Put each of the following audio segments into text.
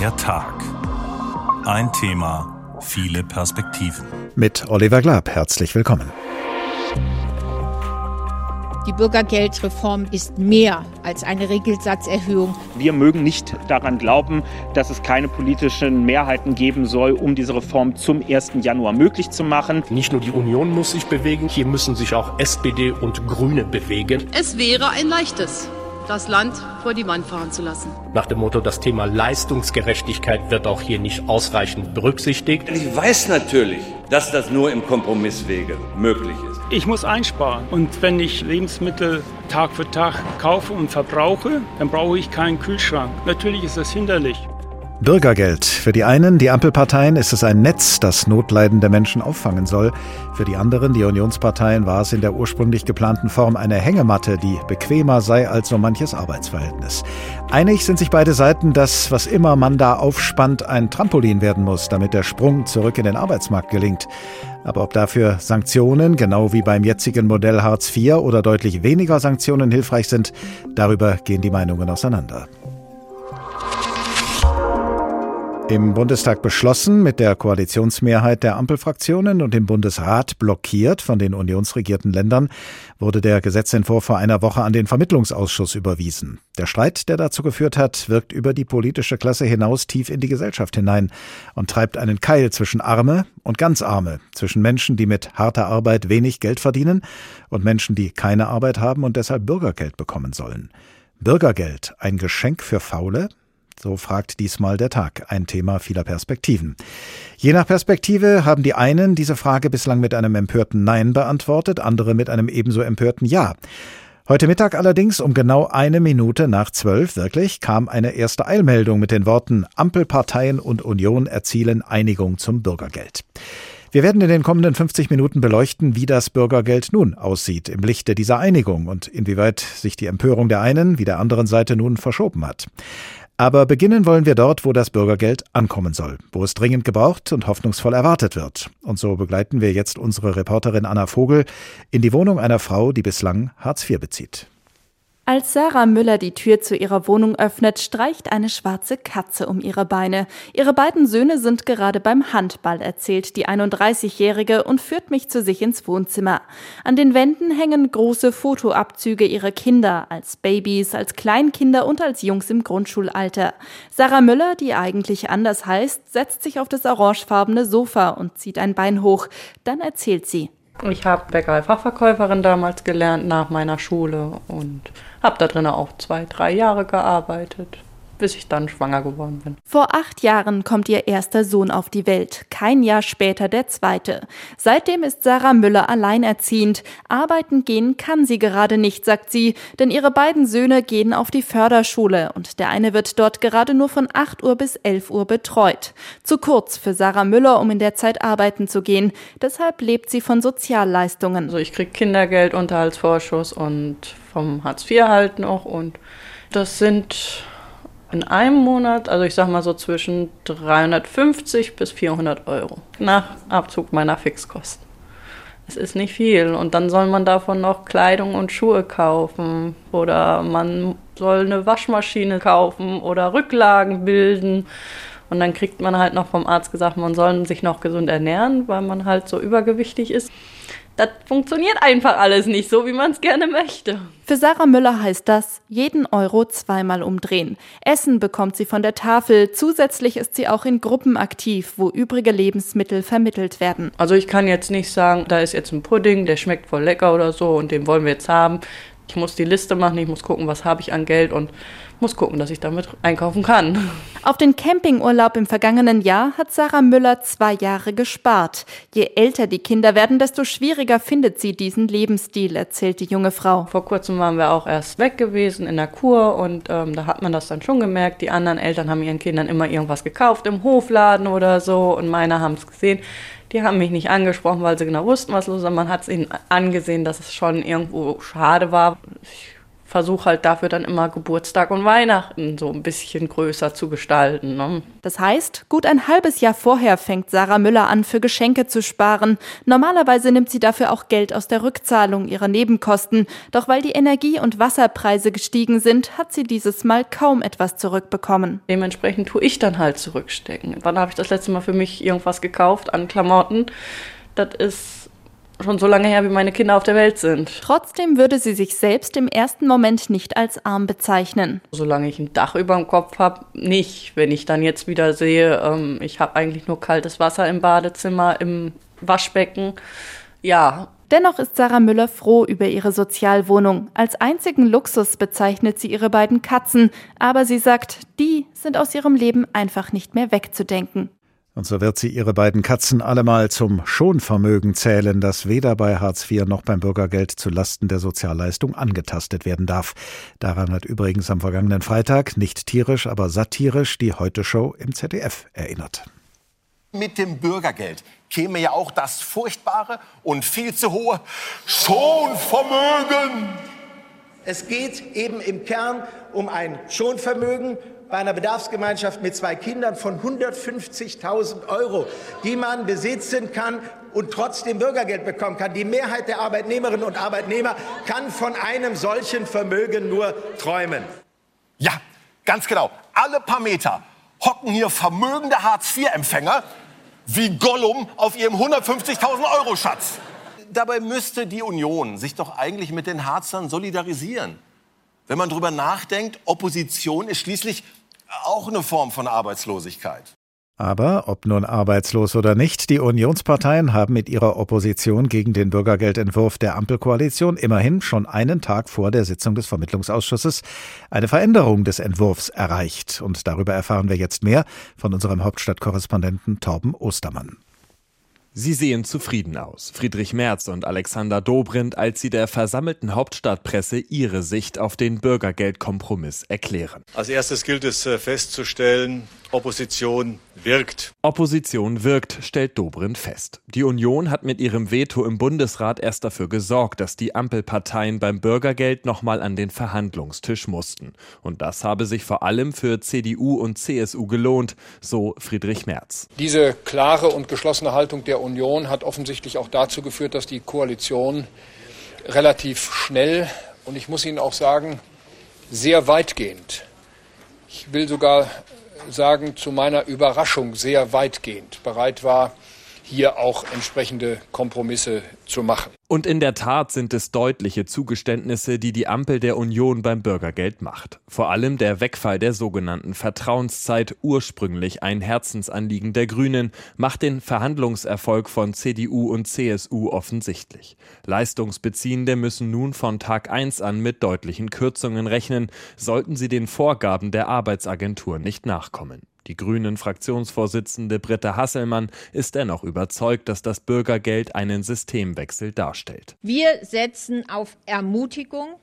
Der Tag. Ein Thema, viele Perspektiven. Mit Oliver Glab, herzlich willkommen. Die Bürgergeldreform ist mehr als eine Regelsatzerhöhung. Wir mögen nicht daran glauben, dass es keine politischen Mehrheiten geben soll, um diese Reform zum 1. Januar möglich zu machen. Nicht nur die Union muss sich bewegen, hier müssen sich auch SPD und Grüne bewegen. Es wäre ein leichtes das Land vor die Wand fahren zu lassen. Nach dem Motto, das Thema Leistungsgerechtigkeit wird auch hier nicht ausreichend berücksichtigt. Ich weiß natürlich, dass das nur im Kompromisswege möglich ist. Ich muss einsparen und wenn ich Lebensmittel Tag für Tag kaufe und verbrauche, dann brauche ich keinen Kühlschrank. Natürlich ist das hinderlich. Bürgergeld. Für die einen, die Ampelparteien, ist es ein Netz, das notleidende Menschen auffangen soll. Für die anderen, die Unionsparteien, war es in der ursprünglich geplanten Form eine Hängematte, die bequemer sei als so manches Arbeitsverhältnis. Einig sind sich beide Seiten, dass was immer man da aufspannt, ein Trampolin werden muss, damit der Sprung zurück in den Arbeitsmarkt gelingt. Aber ob dafür Sanktionen, genau wie beim jetzigen Modell Hartz IV oder deutlich weniger Sanktionen hilfreich sind, darüber gehen die Meinungen auseinander. Im Bundestag beschlossen, mit der Koalitionsmehrheit der Ampelfraktionen und im Bundesrat blockiert von den unionsregierten Ländern, wurde der Gesetzentwurf vor einer Woche an den Vermittlungsausschuss überwiesen. Der Streit, der dazu geführt hat, wirkt über die politische Klasse hinaus tief in die Gesellschaft hinein und treibt einen Keil zwischen Arme und ganz Arme, zwischen Menschen, die mit harter Arbeit wenig Geld verdienen und Menschen, die keine Arbeit haben und deshalb Bürgergeld bekommen sollen. Bürgergeld, ein Geschenk für Faule? So fragt diesmal der Tag, ein Thema vieler Perspektiven. Je nach Perspektive haben die einen diese Frage bislang mit einem empörten Nein beantwortet, andere mit einem ebenso empörten Ja. Heute Mittag allerdings um genau eine Minute nach zwölf wirklich kam eine erste Eilmeldung mit den Worten Ampelparteien und Union erzielen Einigung zum Bürgergeld. Wir werden in den kommenden 50 Minuten beleuchten, wie das Bürgergeld nun aussieht im Lichte dieser Einigung und inwieweit sich die Empörung der einen wie der anderen Seite nun verschoben hat. Aber beginnen wollen wir dort, wo das Bürgergeld ankommen soll, wo es dringend gebraucht und hoffnungsvoll erwartet wird. Und so begleiten wir jetzt unsere Reporterin Anna Vogel in die Wohnung einer Frau, die bislang Hartz IV bezieht. Als Sarah Müller die Tür zu ihrer Wohnung öffnet, streicht eine schwarze Katze um ihre Beine. Ihre beiden Söhne sind gerade beim Handball, erzählt die 31-Jährige und führt mich zu sich ins Wohnzimmer. An den Wänden hängen große Fotoabzüge ihrer Kinder, als Babys, als Kleinkinder und als Jungs im Grundschulalter. Sarah Müller, die eigentlich anders heißt, setzt sich auf das orangefarbene Sofa und zieht ein Bein hoch. Dann erzählt sie. Ich habe Bäckerei-Fachverkäuferin damals gelernt nach meiner Schule. Und habe da drinnen auch zwei, drei Jahre gearbeitet bis ich dann schwanger geworden bin. Vor acht Jahren kommt ihr erster Sohn auf die Welt, kein Jahr später der zweite. Seitdem ist Sarah Müller alleinerziehend. Arbeiten gehen kann sie gerade nicht, sagt sie, denn ihre beiden Söhne gehen auf die Förderschule und der eine wird dort gerade nur von 8 Uhr bis 11 Uhr betreut. Zu kurz für Sarah Müller, um in der Zeit arbeiten zu gehen. Deshalb lebt sie von Sozialleistungen. Also ich kriege Kindergeld, Unterhaltsvorschuss und vom Hartz IV halt noch und das sind in einem Monat, also ich sag mal so zwischen 350 bis 400 Euro nach Abzug meiner Fixkosten. Es ist nicht viel und dann soll man davon noch Kleidung und Schuhe kaufen oder man soll eine Waschmaschine kaufen oder Rücklagen bilden. Und dann kriegt man halt noch vom Arzt gesagt, man soll sich noch gesund ernähren, weil man halt so übergewichtig ist das funktioniert einfach alles nicht so, wie man es gerne möchte. Für Sarah Müller heißt das, jeden Euro zweimal umdrehen. Essen bekommt sie von der Tafel. Zusätzlich ist sie auch in Gruppen aktiv, wo übrige Lebensmittel vermittelt werden. Also ich kann jetzt nicht sagen, da ist jetzt ein Pudding, der schmeckt voll lecker oder so und den wollen wir jetzt haben. Ich muss die Liste machen, ich muss gucken, was habe ich an Geld und muss gucken, dass ich damit einkaufen kann. Auf den Campingurlaub im vergangenen Jahr hat Sarah Müller zwei Jahre gespart. Je älter die Kinder werden, desto schwieriger findet sie diesen Lebensstil, erzählt die junge Frau. Vor kurzem waren wir auch erst weg gewesen in der Kur und ähm, da hat man das dann schon gemerkt. Die anderen Eltern haben ihren Kindern immer irgendwas gekauft im Hofladen oder so und meine haben es gesehen. Die haben mich nicht angesprochen, weil sie genau wussten, was los ist. Man hat es ihnen angesehen, dass es schon irgendwo schade war. Ich versuche halt dafür dann immer Geburtstag und Weihnachten so ein bisschen größer zu gestalten. Ne? Das heißt, gut ein halbes Jahr vorher fängt Sarah Müller an, für Geschenke zu sparen. Normalerweise nimmt sie dafür auch Geld aus der Rückzahlung ihrer Nebenkosten. Doch weil die Energie- und Wasserpreise gestiegen sind, hat sie dieses Mal kaum etwas zurückbekommen. Dementsprechend tue ich dann halt zurückstecken. Wann habe ich das letzte Mal für mich irgendwas gekauft an Klamotten? Das ist schon so lange her, wie meine Kinder auf der Welt sind. Trotzdem würde sie sich selbst im ersten Moment nicht als arm bezeichnen. Solange ich ein Dach über dem Kopf habe, nicht. Wenn ich dann jetzt wieder sehe, ähm, ich habe eigentlich nur kaltes Wasser im Badezimmer, im Waschbecken, ja. Dennoch ist Sarah Müller froh über ihre Sozialwohnung. Als einzigen Luxus bezeichnet sie ihre beiden Katzen, aber sie sagt, die sind aus ihrem Leben einfach nicht mehr wegzudenken. Und so wird sie ihre beiden Katzen allemal zum Schonvermögen zählen, das weder bei Hartz IV noch beim Bürgergeld zu Lasten der Sozialleistung angetastet werden darf. Daran hat übrigens am vergangenen Freitag, nicht tierisch, aber satirisch, die Heute-Show im ZDF erinnert. Mit dem Bürgergeld käme ja auch das furchtbare und viel zu hohe Schonvermögen. Es geht eben im Kern um ein Schonvermögen bei einer Bedarfsgemeinschaft mit zwei Kindern von 150.000 Euro, die man besitzen kann und trotzdem Bürgergeld bekommen kann. Die Mehrheit der Arbeitnehmerinnen und Arbeitnehmer kann von einem solchen Vermögen nur träumen. Ja, ganz genau. Alle paar Meter hocken hier vermögende Hartz-IV-Empfänger wie Gollum auf ihrem 150.000 Euro Schatz. Dabei müsste die Union sich doch eigentlich mit den Harzern solidarisieren. Wenn man darüber nachdenkt, Opposition ist schließlich auch eine Form von Arbeitslosigkeit. Aber ob nun arbeitslos oder nicht, die Unionsparteien haben mit ihrer Opposition gegen den Bürgergeldentwurf der Ampelkoalition immerhin schon einen Tag vor der Sitzung des Vermittlungsausschusses eine Veränderung des Entwurfs erreicht. Und darüber erfahren wir jetzt mehr von unserem Hauptstadtkorrespondenten Torben Ostermann. Sie sehen zufrieden aus, Friedrich Merz und Alexander Dobrindt, als sie der versammelten Hauptstadtpresse ihre Sicht auf den Bürgergeldkompromiss erklären. Als erstes gilt es äh, festzustellen, Opposition wirkt. Opposition wirkt, stellt Dobrindt fest. Die Union hat mit ihrem Veto im Bundesrat erst dafür gesorgt, dass die Ampelparteien beim Bürgergeld nochmal an den Verhandlungstisch mussten. Und das habe sich vor allem für CDU und CSU gelohnt, so Friedrich Merz. Diese klare und geschlossene Haltung der Union hat offensichtlich auch dazu geführt, dass die Koalition relativ schnell und ich muss Ihnen auch sagen, sehr weitgehend, ich will sogar sagen, zu meiner Überraschung sehr weitgehend bereit war, hier auch entsprechende Kompromisse zu machen. Und in der Tat sind es deutliche Zugeständnisse, die die Ampel der Union beim Bürgergeld macht. Vor allem der Wegfall der sogenannten Vertrauenszeit, ursprünglich ein Herzensanliegen der Grünen, macht den Verhandlungserfolg von CDU und CSU offensichtlich. Leistungsbeziehende müssen nun von Tag 1 an mit deutlichen Kürzungen rechnen, sollten sie den Vorgaben der Arbeitsagentur nicht nachkommen. Die Grünen-Fraktionsvorsitzende Britta Hasselmann ist dennoch überzeugt, dass das Bürgergeld einen Systemwechsel darstellt. Wir setzen auf Ermutigung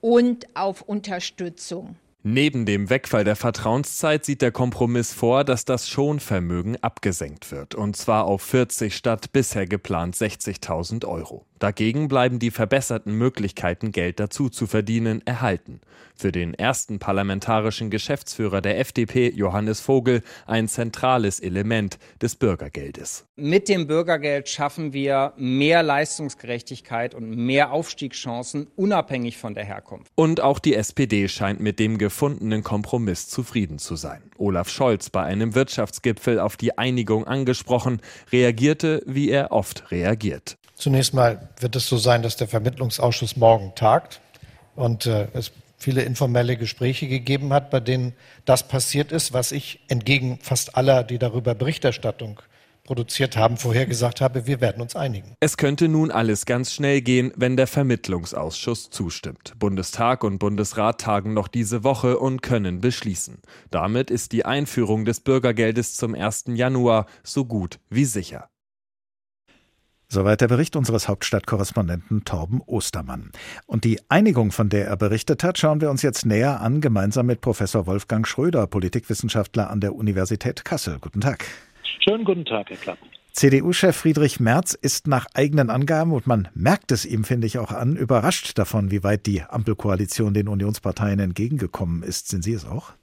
und auf Unterstützung. Neben dem Wegfall der Vertrauenszeit sieht der Kompromiss vor, dass das Schonvermögen abgesenkt wird, und zwar auf 40 statt bisher geplant 60.000 Euro. Dagegen bleiben die verbesserten Möglichkeiten, Geld dazu zu verdienen, erhalten. Für den ersten parlamentarischen Geschäftsführer der FDP, Johannes Vogel, ein zentrales Element des Bürgergeldes. Mit dem Bürgergeld schaffen wir mehr Leistungsgerechtigkeit und mehr Aufstiegschancen, unabhängig von der Herkunft. Und auch die SPD scheint mit dem gefundenen Kompromiss zufrieden zu sein. Olaf Scholz, bei einem Wirtschaftsgipfel auf die Einigung angesprochen, reagierte, wie er oft reagiert. Zunächst mal wird es so sein, dass der Vermittlungsausschuss morgen tagt und äh, es viele informelle Gespräche gegeben hat, bei denen das passiert ist, was ich entgegen fast aller, die darüber Berichterstattung produziert haben, vorhergesagt habe, wir werden uns einigen. Es könnte nun alles ganz schnell gehen, wenn der Vermittlungsausschuss zustimmt. Bundestag und Bundesrat tagen noch diese Woche und können beschließen. Damit ist die Einführung des Bürgergeldes zum 1. Januar so gut wie sicher. Soweit der Bericht unseres Hauptstadtkorrespondenten Torben Ostermann. Und die Einigung, von der er berichtet hat, schauen wir uns jetzt näher an, gemeinsam mit Professor Wolfgang Schröder, Politikwissenschaftler an der Universität Kassel. Guten Tag. Schönen guten Tag, Herr Klappen. CDU-Chef Friedrich Merz ist nach eigenen Angaben, und man merkt es ihm, finde ich, auch an, überrascht davon, wie weit die Ampelkoalition den Unionsparteien entgegengekommen ist. Sind Sie es auch?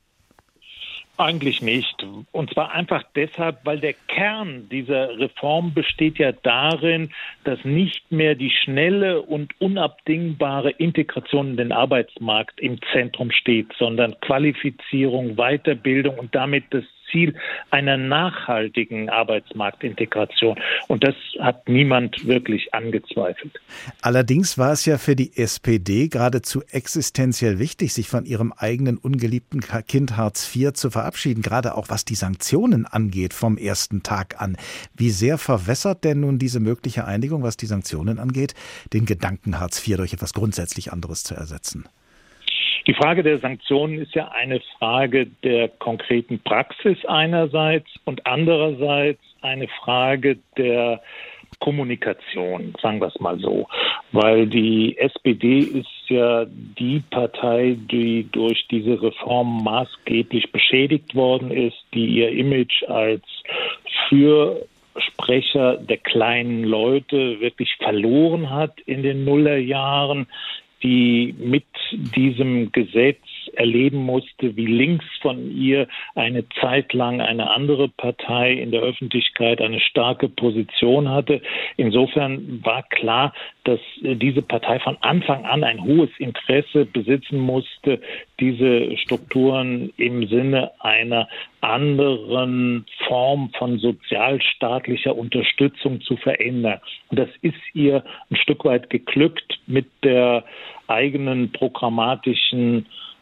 Eigentlich nicht. Und zwar einfach deshalb, weil der Kern dieser Reform besteht ja darin, dass nicht mehr die schnelle und unabdingbare Integration in den Arbeitsmarkt im Zentrum steht, sondern Qualifizierung, Weiterbildung und damit das Ziel einer nachhaltigen Arbeitsmarktintegration. Und das hat niemand wirklich angezweifelt. Allerdings war es ja für die SPD geradezu existenziell wichtig, sich von ihrem eigenen ungeliebten Kind Hartz IV zu verabschieden, gerade auch was die Sanktionen angeht vom ersten Tag an. Wie sehr verwässert denn nun diese mögliche Einigung, was die Sanktionen angeht, den Gedanken Hartz IV durch etwas grundsätzlich anderes zu ersetzen? Die Frage der Sanktionen ist ja eine Frage der konkreten Praxis einerseits und andererseits eine Frage der Kommunikation, sagen wir es mal so. Weil die SPD ist ja die Partei, die durch diese Reform maßgeblich beschädigt worden ist, die ihr Image als Fürsprecher der kleinen Leute wirklich verloren hat in den Nullerjahren, die mit diesem Gesetz erleben musste, wie links von ihr eine Zeit lang eine andere Partei in der Öffentlichkeit eine starke Position hatte. Insofern war klar, dass diese Partei von Anfang an ein hohes Interesse besitzen musste, diese Strukturen im Sinne einer anderen Form von sozialstaatlicher Unterstützung zu verändern. Und das ist ihr ein Stück weit geglückt mit der eigenen programmatischen äh,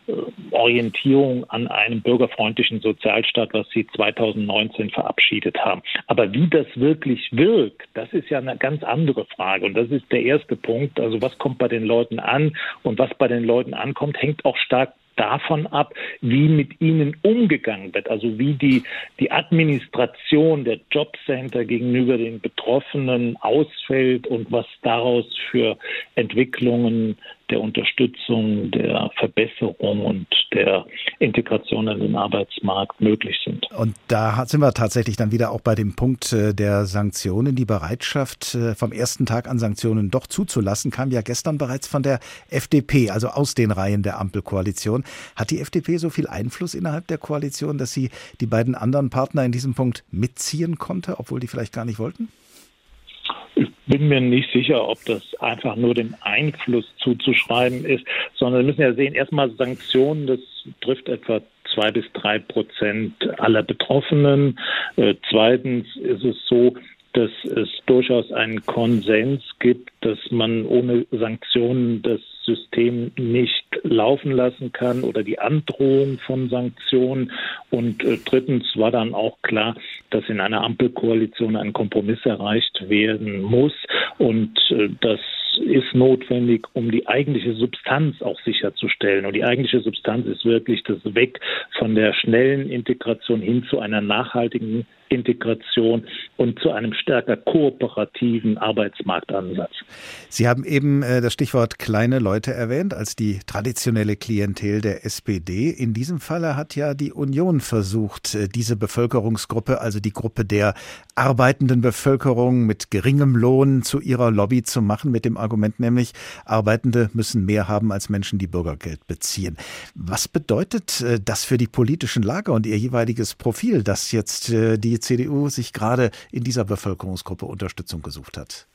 Orientierung an einem bürgerfreundlichen Sozialstaat, was sie 2019 verabschiedet haben. Aber wie das wirklich wirkt, das ist ja eine ganz andere Frage. Und das ist der erste Punkt. Also was kommt bei den Leuten an und was bei den Leuten ankommt, hängt auch stark davon ab, wie mit ihnen umgegangen wird, also wie die, die Administration der Jobcenter gegenüber den Betroffenen ausfällt und was daraus für Entwicklungen der Unterstützung, der Verbesserung und der Integration in den Arbeitsmarkt möglich sind. Und da sind wir tatsächlich dann wieder auch bei dem Punkt äh, der Sanktionen. Die Bereitschaft, äh, vom ersten Tag an Sanktionen doch zuzulassen, kam ja gestern bereits von der FDP, also aus den Reihen der Ampelkoalition. Hat die FDP so viel Einfluss innerhalb der Koalition, dass sie die beiden anderen Partner in diesem Punkt mitziehen konnte, obwohl die vielleicht gar nicht wollten? Bin mir nicht sicher, ob das einfach nur dem Einfluss zuzuschreiben ist, sondern wir müssen ja sehen, erstmal Sanktionen, das trifft etwa zwei bis drei Prozent aller Betroffenen. Äh, zweitens ist es so, dass es durchaus einen Konsens gibt, dass man ohne Sanktionen das System nicht laufen lassen kann oder die Androhung von Sanktionen. Und äh, drittens war dann auch klar, dass in einer Ampelkoalition ein Kompromiss erreicht werden muss und äh, das ist notwendig, um die eigentliche Substanz auch sicherzustellen. Und die eigentliche Substanz ist wirklich das Weg von der schnellen Integration hin zu einer nachhaltigen Integration und zu einem stärker kooperativen Arbeitsmarktansatz. Sie haben eben äh, das Stichwort kleine Leute erwähnt als die traditionelle Klientel der SPD. In diesem Falle hat ja die Union versucht, äh, diese Bevölkerungsgruppe, also die Gruppe der arbeitenden Bevölkerung mit geringem Lohn zu ihrer Lobby zu machen, mit dem Argument nämlich, Arbeitende müssen mehr haben als Menschen, die Bürgergeld beziehen. Was bedeutet äh, das für die politischen Lager und ihr jeweiliges Profil, dass jetzt die CDU sich gerade in dieser Bevölkerungsgruppe Unterstützung gesucht hat?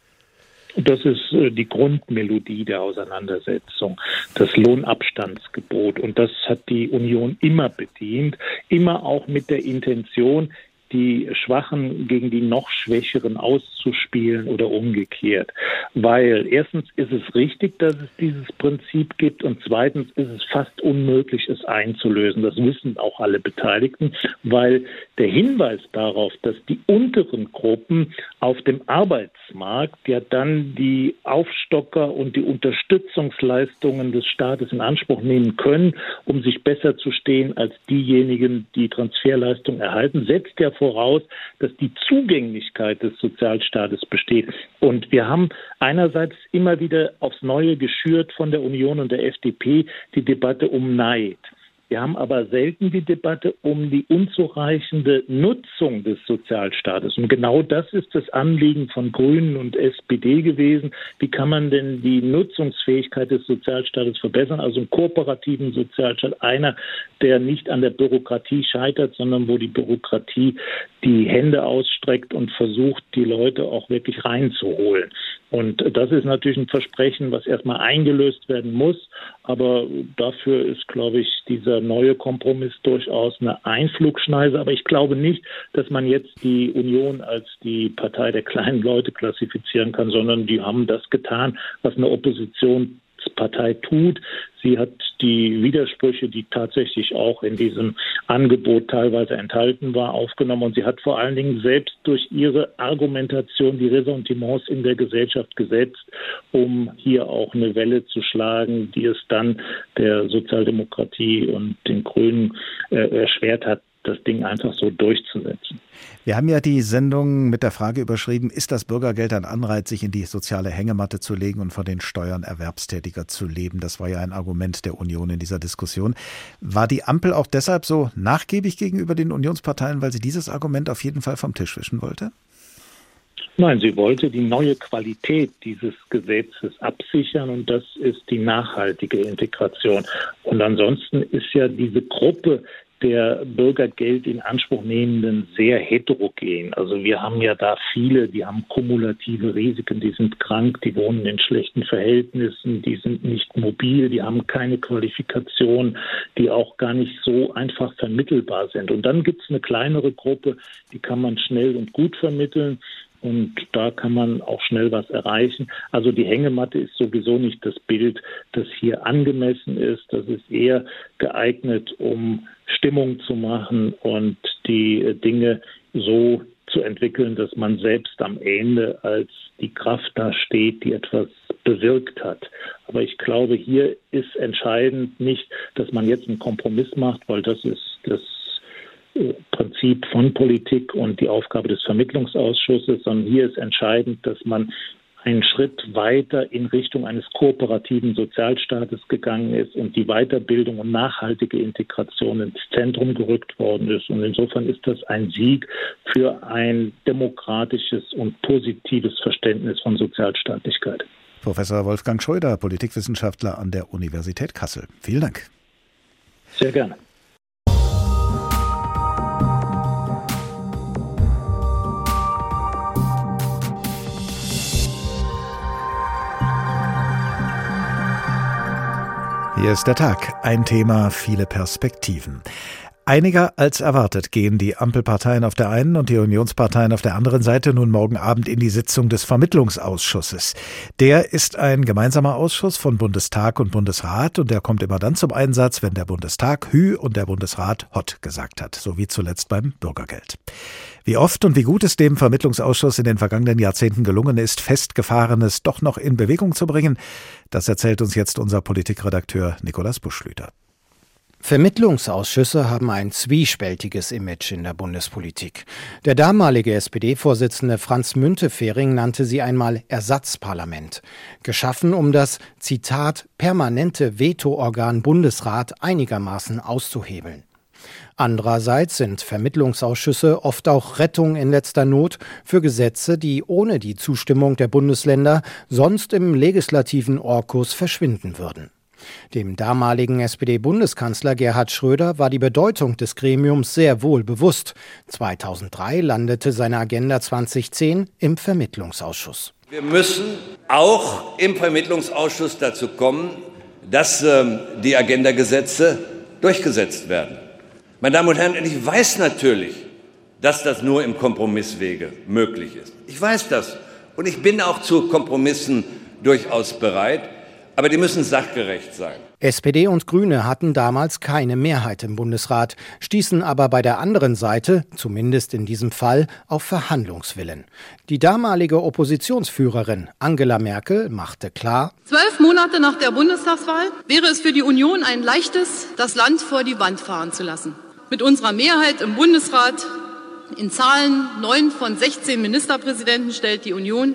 Das ist äh, die Grundmelodie der Auseinandersetzung, das Lohnabstandsgebot. Und das hat die Union immer bedient, immer auch mit der Intention, die Schwachen gegen die noch Schwächeren auszuspielen oder umgekehrt. Weil erstens ist es richtig, dass es dieses Prinzip gibt und zweitens ist es fast unmöglich, es einzulösen. Das wissen auch alle Beteiligten, weil der Hinweis darauf, dass die unteren Gruppen auf dem Arbeitsmarkt ja dann die Aufstocker und die Unterstützungsleistungen des Staates in Anspruch nehmen können, um sich besser zu stehen als diejenigen, die Transferleistungen erhalten, setzt ja voraus, dass die Zugänglichkeit des Sozialstaates besteht. Und wir haben einerseits immer wieder aufs Neue geschürt von der Union und der FDP die Debatte um Neid. Wir haben aber selten die Debatte um die unzureichende Nutzung des Sozialstaates. Und genau das ist das Anliegen von Grünen und SPD gewesen. Wie kann man denn die Nutzungsfähigkeit des Sozialstaates verbessern? Also einen kooperativen Sozialstaat, einer, der nicht an der Bürokratie scheitert, sondern wo die Bürokratie die Hände ausstreckt und versucht, die Leute auch wirklich reinzuholen. Und das ist natürlich ein Versprechen, was erstmal eingelöst werden muss. Aber dafür ist, glaube ich, dieser neue Kompromiss durchaus eine Einflugschneise. Aber ich glaube nicht, dass man jetzt die Union als die Partei der kleinen Leute klassifizieren kann, sondern die haben das getan, was eine Opposition Partei tut. Sie hat die Widersprüche, die tatsächlich auch in diesem Angebot teilweise enthalten war, aufgenommen. Und sie hat vor allen Dingen selbst durch ihre Argumentation die Ressentiments in der Gesellschaft gesetzt, um hier auch eine Welle zu schlagen, die es dann der Sozialdemokratie und den Grünen äh, erschwert hat, das Ding einfach so durchzusetzen. Wir haben ja die Sendung mit der Frage überschrieben, ist das Bürgergeld ein Anreiz, sich in die soziale Hängematte zu legen und von den Steuern Erwerbstätiger zu leben? Das war ja ein Argument der Union in dieser Diskussion. War die Ampel auch deshalb so nachgiebig gegenüber den Unionsparteien, weil sie dieses Argument auf jeden Fall vom Tisch wischen wollte? Nein, sie wollte die neue Qualität dieses Gesetzes absichern und das ist die nachhaltige Integration. Und ansonsten ist ja diese Gruppe, der Bürgergeld in Anspruch nehmenden sehr heterogen. Also wir haben ja da viele, die haben kumulative Risiken, die sind krank, die wohnen in schlechten Verhältnissen, die sind nicht mobil, die haben keine Qualifikation, die auch gar nicht so einfach vermittelbar sind. Und dann gibt es eine kleinere Gruppe, die kann man schnell und gut vermitteln. Und da kann man auch schnell was erreichen. Also die Hängematte ist sowieso nicht das Bild, das hier angemessen ist. Das ist eher geeignet, um Stimmung zu machen und die Dinge so zu entwickeln, dass man selbst am Ende als die Kraft da steht, die etwas bewirkt hat. Aber ich glaube, hier ist entscheidend nicht, dass man jetzt einen Kompromiss macht, weil das ist das äh, Prinzip von Politik und die Aufgabe des Vermittlungsausschusses, sondern hier ist entscheidend, dass man einen Schritt weiter in Richtung eines kooperativen Sozialstaates gegangen ist und die Weiterbildung und nachhaltige Integration ins Zentrum gerückt worden ist. Und insofern ist das ein Sieg für ein demokratisches und positives Verständnis von Sozialstaatlichkeit. Professor Wolfgang Schröder, Politikwissenschaftler an der Universität Kassel. Vielen Dank. Sehr gerne. Hier ist der Tag. Ein Thema, viele Perspektiven. Einiger als erwartet gehen die Ampelparteien auf der einen und die Unionsparteien auf der anderen Seite nun morgen Abend in die Sitzung des Vermittlungsausschusses. Der ist ein gemeinsamer Ausschuss von Bundestag und Bundesrat und der kommt immer dann zum Einsatz, wenn der Bundestag Hü und der Bundesrat Hott gesagt hat, so wie zuletzt beim Bürgergeld. Wie oft und wie gut es dem Vermittlungsausschuss in den vergangenen Jahrzehnten gelungen ist, Festgefahrenes doch noch in Bewegung zu bringen, das erzählt uns jetzt unser Politikredakteur Nikolaus Buschlüter. Vermittlungsausschüsse haben ein zwiespältiges Image in der Bundespolitik. Der damalige SPD-Vorsitzende Franz Müntefering nannte sie einmal Ersatzparlament, geschaffen, um das Zitat permanente Vetoorgan Bundesrat einigermaßen auszuhebeln. Andererseits sind Vermittlungsausschüsse oft auch Rettung in letzter Not für Gesetze, die ohne die Zustimmung der Bundesländer sonst im legislativen Orkus verschwinden würden. Dem damaligen SPD-Bundeskanzler Gerhard Schröder war die Bedeutung des Gremiums sehr wohl bewusst. 2003 landete seine Agenda 2010 im Vermittlungsausschuss. Wir müssen auch im Vermittlungsausschuss dazu kommen, dass äh, die Agenda-Gesetze durchgesetzt werden. Meine Damen und Herren, ich weiß natürlich, dass das nur im Kompromisswege möglich ist. Ich weiß das. Und ich bin auch zu Kompromissen durchaus bereit. Aber die müssen sachgerecht sein. SPD und Grüne hatten damals keine Mehrheit im Bundesrat, stießen aber bei der anderen Seite, zumindest in diesem Fall, auf Verhandlungswillen. Die damalige Oppositionsführerin Angela Merkel machte klar, Zwölf Monate nach der Bundestagswahl wäre es für die Union ein leichtes, das Land vor die Wand fahren zu lassen. Mit unserer Mehrheit im Bundesrat in Zahlen neun von 16 Ministerpräsidenten stellt die Union,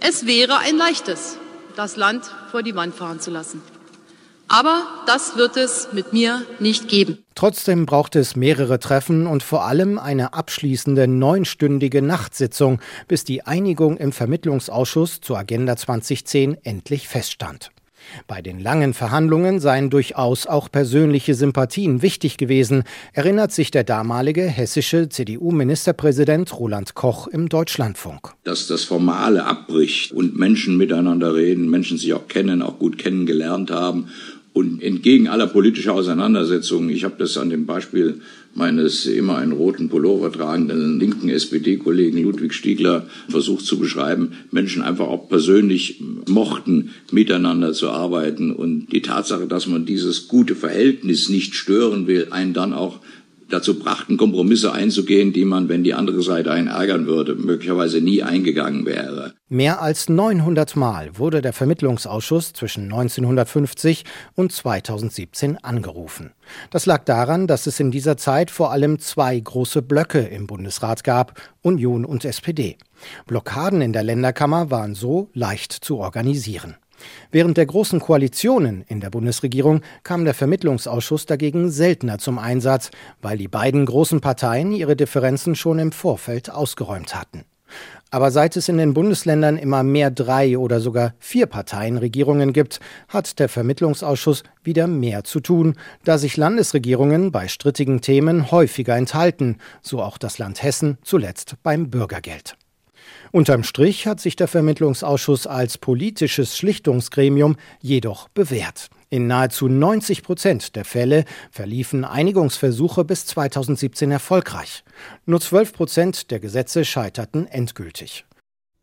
es wäre ein leichtes, das Land vor die Wand fahren zu lassen. Aber das wird es mit mir nicht geben. Trotzdem braucht es mehrere Treffen und vor allem eine abschließende neunstündige Nachtsitzung, bis die Einigung im Vermittlungsausschuss zur Agenda 2010 endlich feststand. Bei den langen Verhandlungen seien durchaus auch persönliche Sympathien wichtig gewesen, erinnert sich der damalige hessische CDU-Ministerpräsident Roland Koch im Deutschlandfunk. Dass das Formale abbricht und Menschen miteinander reden, Menschen sich auch kennen, auch gut kennengelernt haben und entgegen aller politischer Auseinandersetzungen, ich habe das an dem Beispiel meines immer einen roten Pullover tragenden linken SPD-Kollegen Ludwig Stiegler versucht zu beschreiben, Menschen einfach auch persönlich mochten, miteinander zu arbeiten. Und die Tatsache, dass man dieses gute Verhältnis nicht stören will, einen dann auch dazu brachten, Kompromisse einzugehen, die man, wenn die andere Seite einen ärgern würde, möglicherweise nie eingegangen wäre. Mehr als 900 Mal wurde der Vermittlungsausschuss zwischen 1950 und 2017 angerufen. Das lag daran, dass es in dieser Zeit vor allem zwei große Blöcke im Bundesrat gab, Union und SPD. Blockaden in der Länderkammer waren so leicht zu organisieren. Während der großen Koalitionen in der Bundesregierung kam der Vermittlungsausschuss dagegen seltener zum Einsatz, weil die beiden großen Parteien ihre Differenzen schon im Vorfeld ausgeräumt hatten. Aber seit es in den Bundesländern immer mehr drei oder sogar vier Parteienregierungen gibt, hat der Vermittlungsausschuss wieder mehr zu tun, da sich Landesregierungen bei strittigen Themen häufiger enthalten, so auch das Land Hessen zuletzt beim Bürgergeld. Unterm Strich hat sich der Vermittlungsausschuss als politisches Schlichtungsgremium jedoch bewährt. In nahezu 90 Prozent der Fälle verliefen Einigungsversuche bis 2017 erfolgreich. Nur 12 Prozent der Gesetze scheiterten endgültig.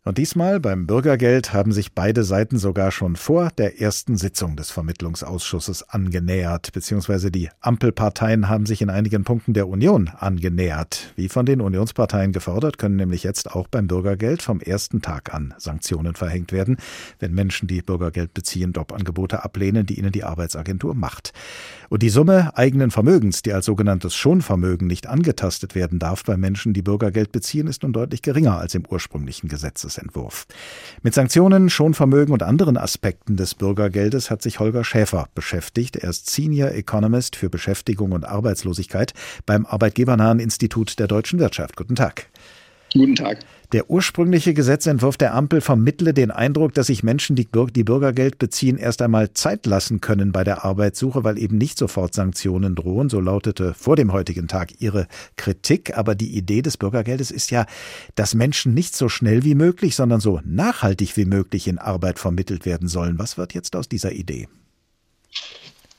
Und diesmal beim Bürgergeld haben sich beide Seiten sogar schon vor der ersten Sitzung des Vermittlungsausschusses angenähert, beziehungsweise die Ampelparteien haben sich in einigen Punkten der Union angenähert. Wie von den Unionsparteien gefordert, können nämlich jetzt auch beim Bürgergeld vom ersten Tag an Sanktionen verhängt werden, wenn Menschen, die Bürgergeld beziehen, Jobangebote ablehnen, die ihnen die Arbeitsagentur macht. Und die Summe eigenen Vermögens, die als sogenanntes Schonvermögen nicht angetastet werden darf bei Menschen, die Bürgergeld beziehen, ist nun deutlich geringer als im ursprünglichen Gesetzesentwurf. Mit Sanktionen, Schonvermögen und anderen Aspekten des Bürgergeldes hat sich Holger Schäfer beschäftigt. Er ist Senior Economist für Beschäftigung und Arbeitslosigkeit beim Arbeitgebernahen Institut der deutschen Wirtschaft. Guten Tag. Guten Tag. Der ursprüngliche Gesetzentwurf der Ampel vermittle den Eindruck, dass sich Menschen, die, die Bürgergeld beziehen, erst einmal Zeit lassen können bei der Arbeitssuche, weil eben nicht sofort Sanktionen drohen. So lautete vor dem heutigen Tag Ihre Kritik. Aber die Idee des Bürgergeldes ist ja, dass Menschen nicht so schnell wie möglich, sondern so nachhaltig wie möglich in Arbeit vermittelt werden sollen. Was wird jetzt aus dieser Idee?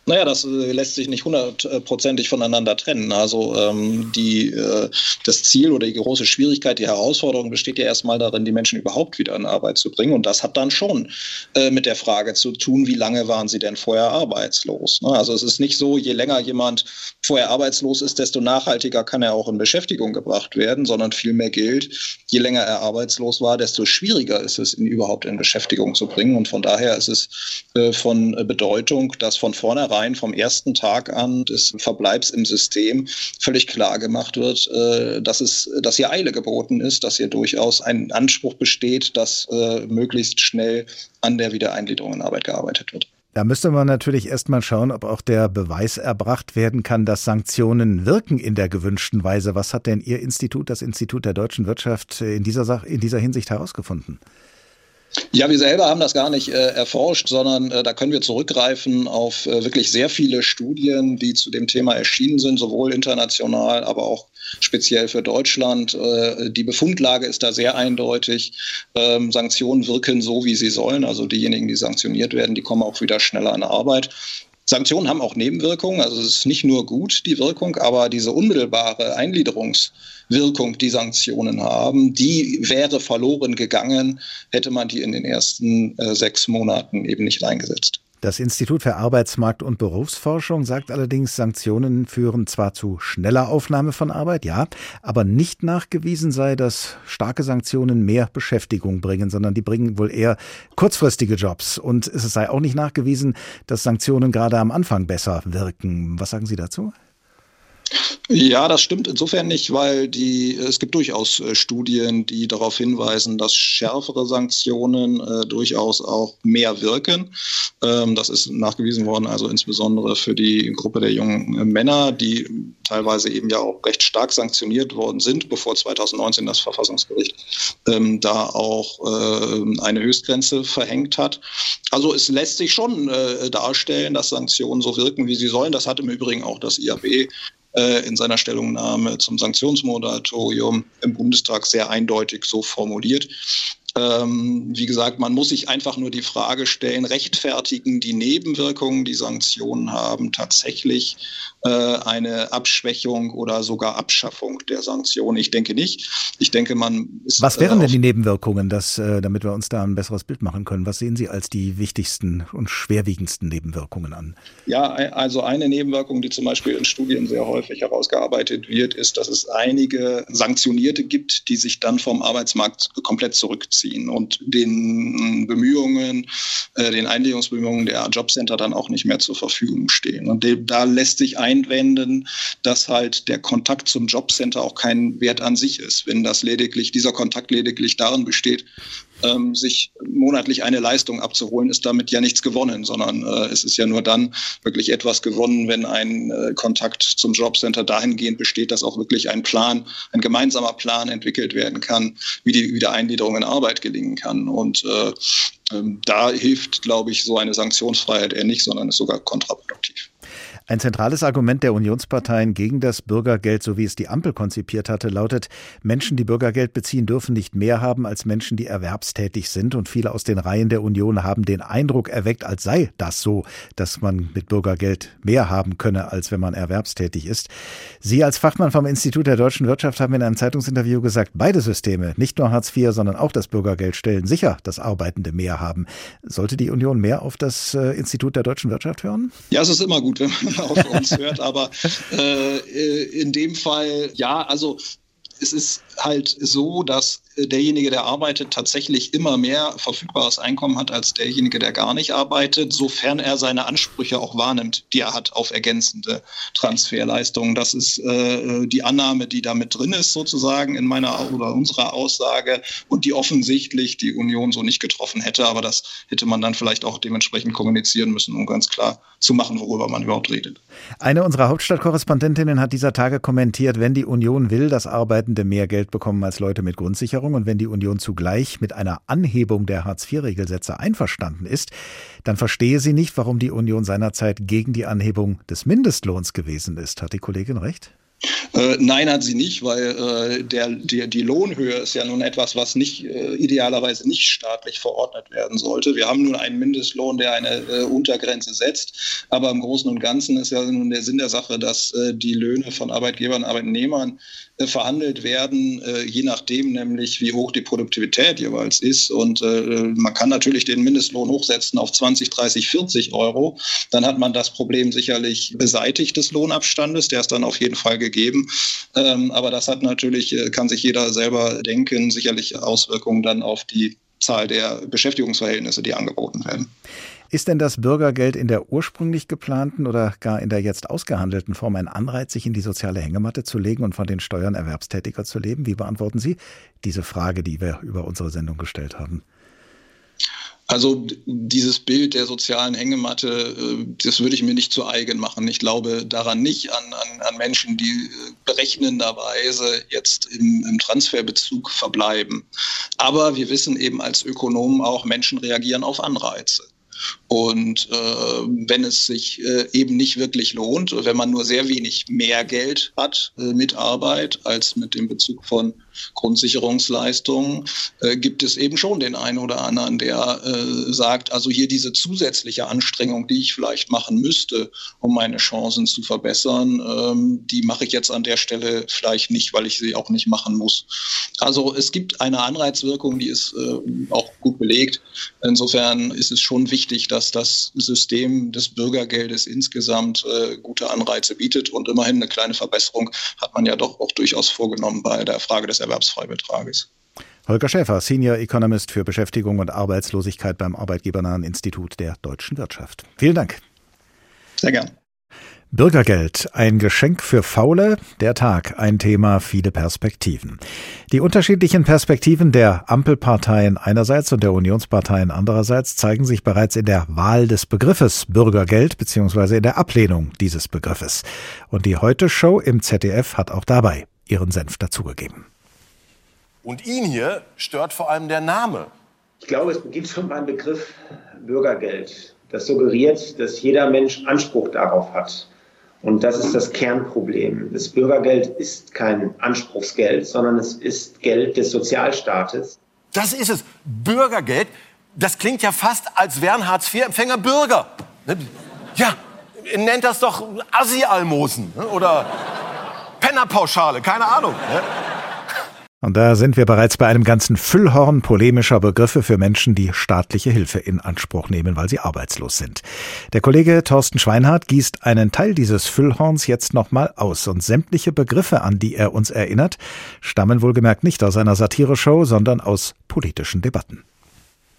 Naja, das äh, lässt sich nicht hundertprozentig voneinander trennen. Also ähm, die, äh, das Ziel oder die große Schwierigkeit, die Herausforderung besteht ja erstmal darin, die Menschen überhaupt wieder in Arbeit zu bringen. Und das hat dann schon äh, mit der Frage zu tun, wie lange waren sie denn vorher arbeitslos? Ne? Also es ist nicht so, je länger jemand vorher arbeitslos ist, desto nachhaltiger kann er auch in Beschäftigung gebracht werden, sondern vielmehr gilt, je länger er arbeitslos war, desto schwieriger ist es, ihn überhaupt in Beschäftigung zu bringen. Und von daher ist es äh, von Bedeutung, dass von vornherein vornherein vom ersten Tag an des Verbleibs im System völlig klar gemacht wird, äh, dass es, dass hier Eile geboten ist, dass hier durchaus ein Anspruch besteht, dass äh, möglichst schnell an der Wiedereingliederung in Arbeit gearbeitet wird. Da müsste man natürlich erstmal schauen, ob auch der Beweis erbracht werden kann, dass Sanktionen wirken in der gewünschten Weise. Was hat denn Ihr Institut, das Institut der deutschen Wirtschaft, in dieser, Sache, in dieser Hinsicht herausgefunden? Ja, wir selber haben das gar nicht äh, erforscht, sondern äh, da können wir zurückgreifen auf äh, wirklich sehr viele Studien, die zu dem Thema erschienen sind, sowohl international, aber auch speziell für Deutschland. Äh, die Befundlage ist da sehr eindeutig. Ähm, Sanktionen wirken so, wie sie sollen. Also diejenigen, die sanktioniert werden, die kommen auch wieder schneller an Arbeit. Sanktionen haben auch Nebenwirkungen. Also es ist nicht nur gut, die Wirkung, aber diese unmittelbare Eingliederungswirkung, die Sanktionen haben, die wäre verloren gegangen, hätte man die in den ersten äh, sechs Monaten eben nicht eingesetzt. Das Institut für Arbeitsmarkt und Berufsforschung sagt allerdings, Sanktionen führen zwar zu schneller Aufnahme von Arbeit, ja, aber nicht nachgewiesen sei, dass starke Sanktionen mehr Beschäftigung bringen, sondern die bringen wohl eher kurzfristige Jobs. Und es sei auch nicht nachgewiesen, dass Sanktionen gerade am Anfang besser wirken. Was sagen Sie dazu? Ja, das stimmt insofern nicht, weil die, es gibt durchaus äh, Studien, die darauf hinweisen, dass schärfere Sanktionen äh, durchaus auch mehr wirken. Ähm, das ist nachgewiesen worden, also insbesondere für die Gruppe der jungen äh, Männer, die teilweise eben ja auch recht stark sanktioniert worden sind, bevor 2019 das Verfassungsgericht ähm, da auch äh, eine Höchstgrenze verhängt hat. Also es lässt sich schon äh, darstellen, dass Sanktionen so wirken, wie sie sollen. Das hat im Übrigen auch das IAB in seiner Stellungnahme zum Sanktionsmoratorium im Bundestag sehr eindeutig so formuliert. Ähm, wie gesagt, man muss sich einfach nur die Frage stellen, rechtfertigen die Nebenwirkungen, die Sanktionen haben, tatsächlich äh, eine Abschwächung oder sogar Abschaffung der Sanktionen? Ich denke nicht. Ich denke, man ist. Was wären äh, denn die Nebenwirkungen, dass, äh, damit wir uns da ein besseres Bild machen können? Was sehen Sie als die wichtigsten und schwerwiegendsten Nebenwirkungen an? Ja, also eine Nebenwirkung, die zum Beispiel in Studien sehr häufig herausgearbeitet wird, ist, dass es einige Sanktionierte gibt, die sich dann vom Arbeitsmarkt komplett zurückziehen ziehen und den Bemühungen, äh, den Einlegungsbemühungen der Jobcenter dann auch nicht mehr zur Verfügung stehen. Und da lässt sich einwenden, dass halt der Kontakt zum Jobcenter auch kein Wert an sich ist, wenn das lediglich, dieser Kontakt lediglich darin besteht, ähm, sich monatlich eine Leistung abzuholen, ist damit ja nichts gewonnen, sondern äh, es ist ja nur dann wirklich etwas gewonnen, wenn ein äh, Kontakt zum Jobcenter dahingehend besteht, dass auch wirklich ein Plan, ein gemeinsamer Plan entwickelt werden kann, wie die Wiedereingliederung in Arbeit gelingen kann. Und äh, ähm, da hilft, glaube ich, so eine Sanktionsfreiheit eher nicht, sondern ist sogar kontraproduktiv. Ein zentrales Argument der Unionsparteien gegen das Bürgergeld, so wie es die Ampel konzipiert hatte, lautet, Menschen, die Bürgergeld beziehen, dürfen nicht mehr haben als Menschen, die erwerbstätig sind. Und viele aus den Reihen der Union haben den Eindruck erweckt, als sei das so, dass man mit Bürgergeld mehr haben könne, als wenn man erwerbstätig ist. Sie als Fachmann vom Institut der deutschen Wirtschaft haben in einem Zeitungsinterview gesagt, beide Systeme, nicht nur Hartz IV, sondern auch das Bürgergeld stellen sicher, dass Arbeitende mehr haben. Sollte die Union mehr auf das äh, Institut der deutschen Wirtschaft hören? Ja, es ist immer gut, wenn man auf uns hört. Aber äh, in dem Fall, ja, also es ist halt so, dass derjenige, der arbeitet, tatsächlich immer mehr verfügbares Einkommen hat als derjenige, der gar nicht arbeitet, sofern er seine Ansprüche auch wahrnimmt, die er hat auf ergänzende Transferleistungen. Das ist äh, die Annahme, die da mit drin ist, sozusagen in meiner oder unserer Aussage und die offensichtlich die Union so nicht getroffen hätte. Aber das hätte man dann vielleicht auch dementsprechend kommunizieren müssen, um ganz klar zu machen, worüber man überhaupt redet. Eine unserer Hauptstadtkorrespondentinnen hat dieser Tage kommentiert, wenn die Union will, dass Arbeitende mehr Geld bekommen als Leute mit Grundsicherung und wenn die Union zugleich mit einer Anhebung der Hartz-IV-Regelsätze einverstanden ist, dann verstehe sie nicht, warum die Union seinerzeit gegen die Anhebung des Mindestlohns gewesen ist. Hat die Kollegin recht? Äh, nein, hat sie nicht, weil äh, der, die, die Lohnhöhe ist ja nun etwas, was nicht äh, idealerweise nicht staatlich verordnet werden sollte. Wir haben nun einen Mindestlohn, der eine Untergrenze setzt, aber im Großen und Ganzen ist ja nun der Sinn der Sache, dass die Löhne von Arbeitgebern und Arbeitnehmern verhandelt werden, je nachdem nämlich, wie hoch die Produktivität jeweils ist. Und man kann natürlich den Mindestlohn hochsetzen auf 20, 30, 40 Euro. Dann hat man das Problem sicherlich beseitigt des Lohnabstandes. Der ist dann auf jeden Fall gegeben gegeben. Ähm, aber das hat natürlich, äh, kann sich jeder selber denken, sicherlich Auswirkungen dann auf die Zahl der Beschäftigungsverhältnisse, die angeboten werden. Ist denn das Bürgergeld in der ursprünglich geplanten oder gar in der jetzt ausgehandelten Form ein Anreiz, sich in die soziale Hängematte zu legen und von den Steuern erwerbstätiger zu leben? Wie beantworten Sie diese Frage, die wir über unsere Sendung gestellt haben? Also dieses Bild der sozialen Hängematte, äh, das würde ich mir nicht zu eigen machen. Ich glaube daran nicht an, an, an Menschen, die äh, berechnenderweise jetzt im, im Transferbezug verbleiben. Aber wir wissen eben als Ökonomen auch, Menschen reagieren auf Anreize. Und äh, wenn es sich äh, eben nicht wirklich lohnt, wenn man nur sehr wenig mehr Geld hat äh, mit Arbeit als mit dem Bezug von Grundsicherungsleistungen, äh, gibt es eben schon den einen oder anderen, der äh, sagt, also hier diese zusätzliche Anstrengung, die ich vielleicht machen müsste, um meine Chancen zu verbessern, ähm, die mache ich jetzt an der Stelle vielleicht nicht, weil ich sie auch nicht machen muss. Also es gibt eine Anreizwirkung, die ist äh, auch gut belegt. Insofern ist es schon wichtig, dass das System des Bürgergeldes insgesamt äh, gute Anreize bietet und immerhin eine kleine Verbesserung hat man ja doch auch durchaus vorgenommen bei der Frage des Erwerbsfreibetrages. Holger Schäfer, Senior Economist für Beschäftigung und Arbeitslosigkeit beim Arbeitgebernahen Institut der deutschen Wirtschaft. Vielen Dank. Sehr gern. Bürgergeld, ein Geschenk für Faule, der Tag, ein Thema, viele Perspektiven. Die unterschiedlichen Perspektiven der Ampelparteien einerseits und der Unionsparteien andererseits zeigen sich bereits in der Wahl des Begriffes Bürgergeld bzw. in der Ablehnung dieses Begriffes. Und die Heute-Show im ZDF hat auch dabei ihren Senf dazugegeben. Und ihn hier stört vor allem der Name. Ich glaube, es gibt schon beim Begriff Bürgergeld. Das suggeriert, dass jeder Mensch Anspruch darauf hat. Und das ist das Kernproblem. Das Bürgergeld ist kein Anspruchsgeld, sondern es ist Geld des Sozialstaates. Das ist es. Bürgergeld, das klingt ja fast, als wären Hartz-IV-Empfänger Bürger. Ja, nennt das doch Assi-Almosen ne? oder Pennerpauschale, keine Ahnung. Und da sind wir bereits bei einem ganzen Füllhorn polemischer Begriffe für Menschen, die staatliche Hilfe in Anspruch nehmen, weil sie arbeitslos sind. Der Kollege Thorsten Schweinhardt gießt einen Teil dieses Füllhorns jetzt nochmal aus und sämtliche Begriffe, an die er uns erinnert, stammen wohlgemerkt nicht aus einer Satireshow, sondern aus politischen Debatten.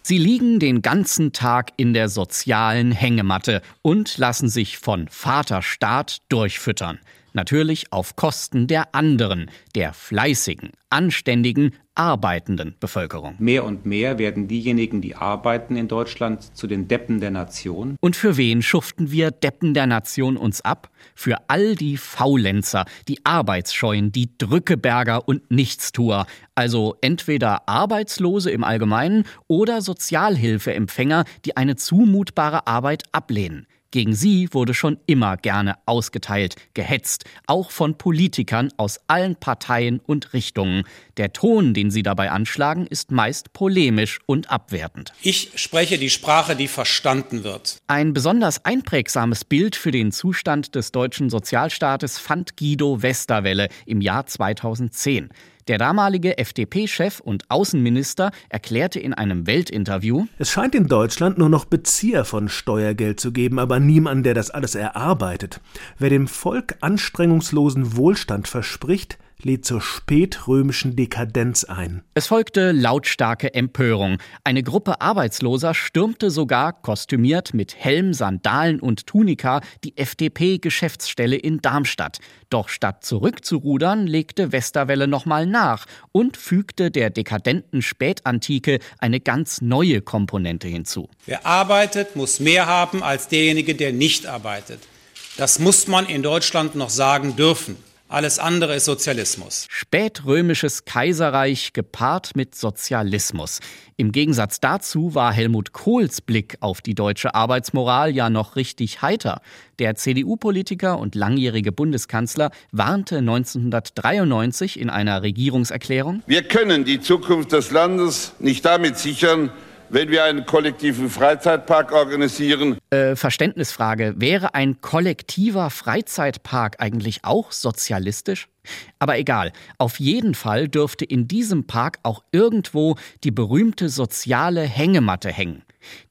Sie liegen den ganzen Tag in der sozialen Hängematte und lassen sich von Vaterstaat durchfüttern. Natürlich auf Kosten der anderen, der fleißigen, anständigen, arbeitenden Bevölkerung. Mehr und mehr werden diejenigen, die arbeiten in Deutschland, zu den Deppen der Nation. Und für wen schuften wir Deppen der Nation uns ab? Für all die Faulenzer, die Arbeitsscheuen, die Drückeberger und Nichtstuer, also entweder Arbeitslose im Allgemeinen oder Sozialhilfeempfänger, die eine zumutbare Arbeit ablehnen. Gegen sie wurde schon immer gerne ausgeteilt, gehetzt, auch von Politikern aus allen Parteien und Richtungen. Der Ton, den sie dabei anschlagen, ist meist polemisch und abwertend. Ich spreche die Sprache, die verstanden wird. Ein besonders einprägsames Bild für den Zustand des deutschen Sozialstaates fand Guido Westerwelle im Jahr 2010. Der damalige FDP-Chef und Außenminister erklärte in einem Weltinterview: Es scheint in Deutschland nur noch Bezieher von Steuergeld zu geben, aber niemand, der das alles erarbeitet. Wer dem Volk anstrengungslosen Wohlstand verspricht, lädt zur spätrömischen Dekadenz ein. Es folgte lautstarke Empörung. Eine Gruppe Arbeitsloser stürmte sogar, kostümiert mit Helm, Sandalen und Tunika, die FDP-Geschäftsstelle in Darmstadt. Doch statt zurückzurudern, legte Westerwelle nochmal nach und fügte der dekadenten Spätantike eine ganz neue Komponente hinzu. Wer arbeitet, muss mehr haben als derjenige, der nicht arbeitet. Das muss man in Deutschland noch sagen dürfen. Alles andere ist Sozialismus. Spätrömisches Kaiserreich gepaart mit Sozialismus. Im Gegensatz dazu war Helmut Kohls Blick auf die deutsche Arbeitsmoral ja noch richtig heiter. Der CDU-Politiker und langjährige Bundeskanzler warnte 1993 in einer Regierungserklärung: Wir können die Zukunft des Landes nicht damit sichern, wenn wir einen kollektiven Freizeitpark organisieren. Äh, Verständnisfrage. Wäre ein kollektiver Freizeitpark eigentlich auch sozialistisch? Aber egal, auf jeden Fall dürfte in diesem Park auch irgendwo die berühmte soziale Hängematte hängen.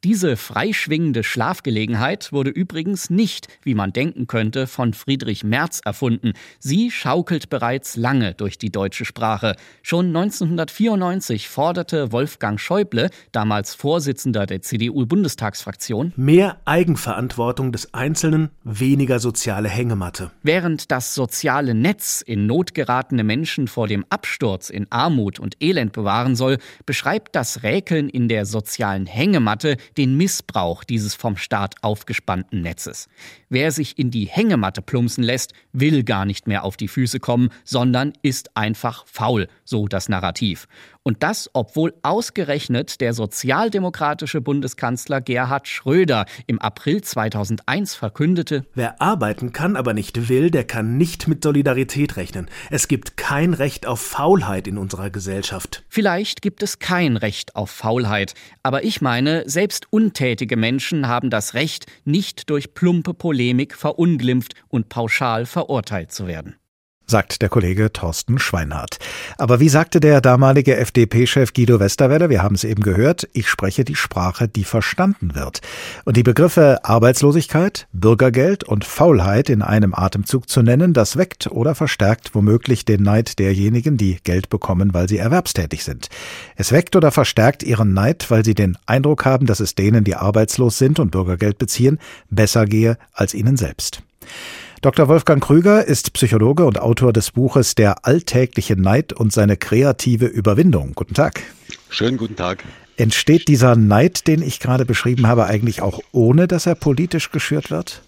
Diese freischwingende Schlafgelegenheit wurde übrigens nicht, wie man denken könnte, von Friedrich Merz erfunden. Sie schaukelt bereits lange durch die deutsche Sprache. Schon 1994 forderte Wolfgang Schäuble, damals Vorsitzender der CDU-Bundestagsfraktion, mehr Eigenverantwortung des Einzelnen, weniger soziale Hängematte. Während das soziale Netz in Not geratene Menschen vor dem Absturz in Armut und Elend bewahren soll, beschreibt das Räkeln in der sozialen Hängematte Hängematte den Missbrauch dieses vom Staat aufgespannten Netzes. Wer sich in die Hängematte plumpsen lässt, will gar nicht mehr auf die Füße kommen, sondern ist einfach faul, so das Narrativ. Und das, obwohl ausgerechnet der sozialdemokratische Bundeskanzler Gerhard Schröder im April 2001 verkündete, Wer arbeiten kann, aber nicht will, der kann nicht mit Solidarität rechnen. Es gibt kein Recht auf Faulheit in unserer Gesellschaft. Vielleicht gibt es kein Recht auf Faulheit, aber ich meine, selbst untätige Menschen haben das Recht, nicht durch plumpe Polemik verunglimpft und pauschal verurteilt zu werden sagt der Kollege Thorsten Schweinhardt. Aber wie sagte der damalige FDP-Chef Guido Westerwelle, wir haben es eben gehört, ich spreche die Sprache, die verstanden wird. Und die Begriffe Arbeitslosigkeit, Bürgergeld und Faulheit in einem Atemzug zu nennen, das weckt oder verstärkt womöglich den Neid derjenigen, die Geld bekommen, weil sie erwerbstätig sind. Es weckt oder verstärkt ihren Neid, weil sie den Eindruck haben, dass es denen, die arbeitslos sind und Bürgergeld beziehen, besser gehe als ihnen selbst. Dr. Wolfgang Krüger ist Psychologe und Autor des Buches Der alltägliche Neid und seine kreative Überwindung. Guten Tag. Schönen guten Tag. Entsteht dieser Neid, den ich gerade beschrieben habe, eigentlich auch ohne, dass er politisch geschürt wird?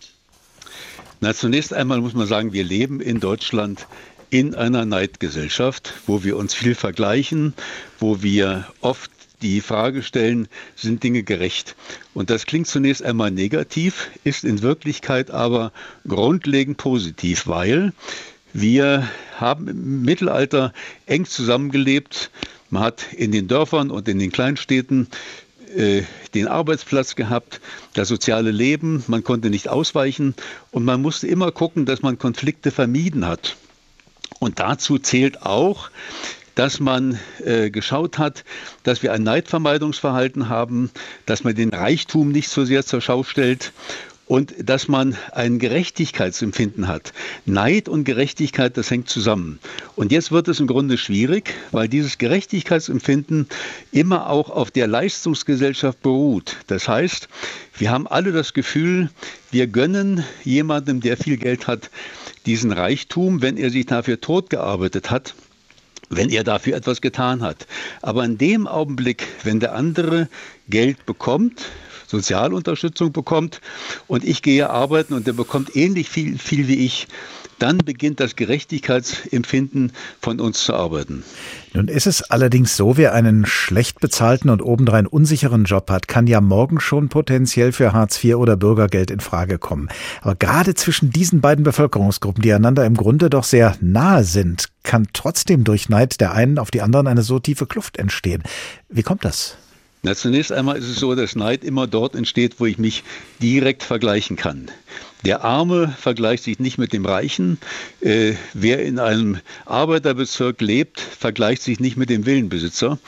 Na, zunächst einmal muss man sagen, wir leben in Deutschland in einer Neidgesellschaft, wo wir uns viel vergleichen, wo wir oft die Frage stellen, sind Dinge gerecht? Und das klingt zunächst einmal negativ, ist in Wirklichkeit aber grundlegend positiv, weil wir haben im Mittelalter eng zusammengelebt. Man hat in den Dörfern und in den Kleinstädten äh, den Arbeitsplatz gehabt, das soziale Leben, man konnte nicht ausweichen und man musste immer gucken, dass man Konflikte vermieden hat. Und dazu zählt auch, dass man äh, geschaut hat, dass wir ein Neidvermeidungsverhalten haben, dass man den Reichtum nicht so sehr zur Schau stellt und dass man ein Gerechtigkeitsempfinden hat. Neid und Gerechtigkeit, das hängt zusammen. Und jetzt wird es im Grunde schwierig, weil dieses Gerechtigkeitsempfinden immer auch auf der Leistungsgesellschaft beruht. Das heißt, wir haben alle das Gefühl, wir gönnen jemandem, der viel Geld hat, diesen Reichtum, wenn er sich dafür totgearbeitet hat wenn er dafür etwas getan hat. Aber in dem Augenblick, wenn der andere Geld bekommt, Sozialunterstützung bekommt und ich gehe arbeiten und der bekommt ähnlich viel, viel wie ich, dann beginnt das Gerechtigkeitsempfinden von uns zu arbeiten. Nun ist es allerdings so, wer einen schlecht bezahlten und obendrein unsicheren Job hat, kann ja morgen schon potenziell für Hartz IV oder Bürgergeld in Frage kommen. Aber gerade zwischen diesen beiden Bevölkerungsgruppen, die einander im Grunde doch sehr nahe sind, kann trotzdem durch Neid der einen auf die anderen eine so tiefe Kluft entstehen. Wie kommt das? Na, zunächst einmal ist es so, dass Neid immer dort entsteht, wo ich mich direkt vergleichen kann. Der Arme vergleicht sich nicht mit dem Reichen. Äh, wer in einem Arbeiterbezirk lebt, vergleicht sich nicht mit dem Villenbesitzer,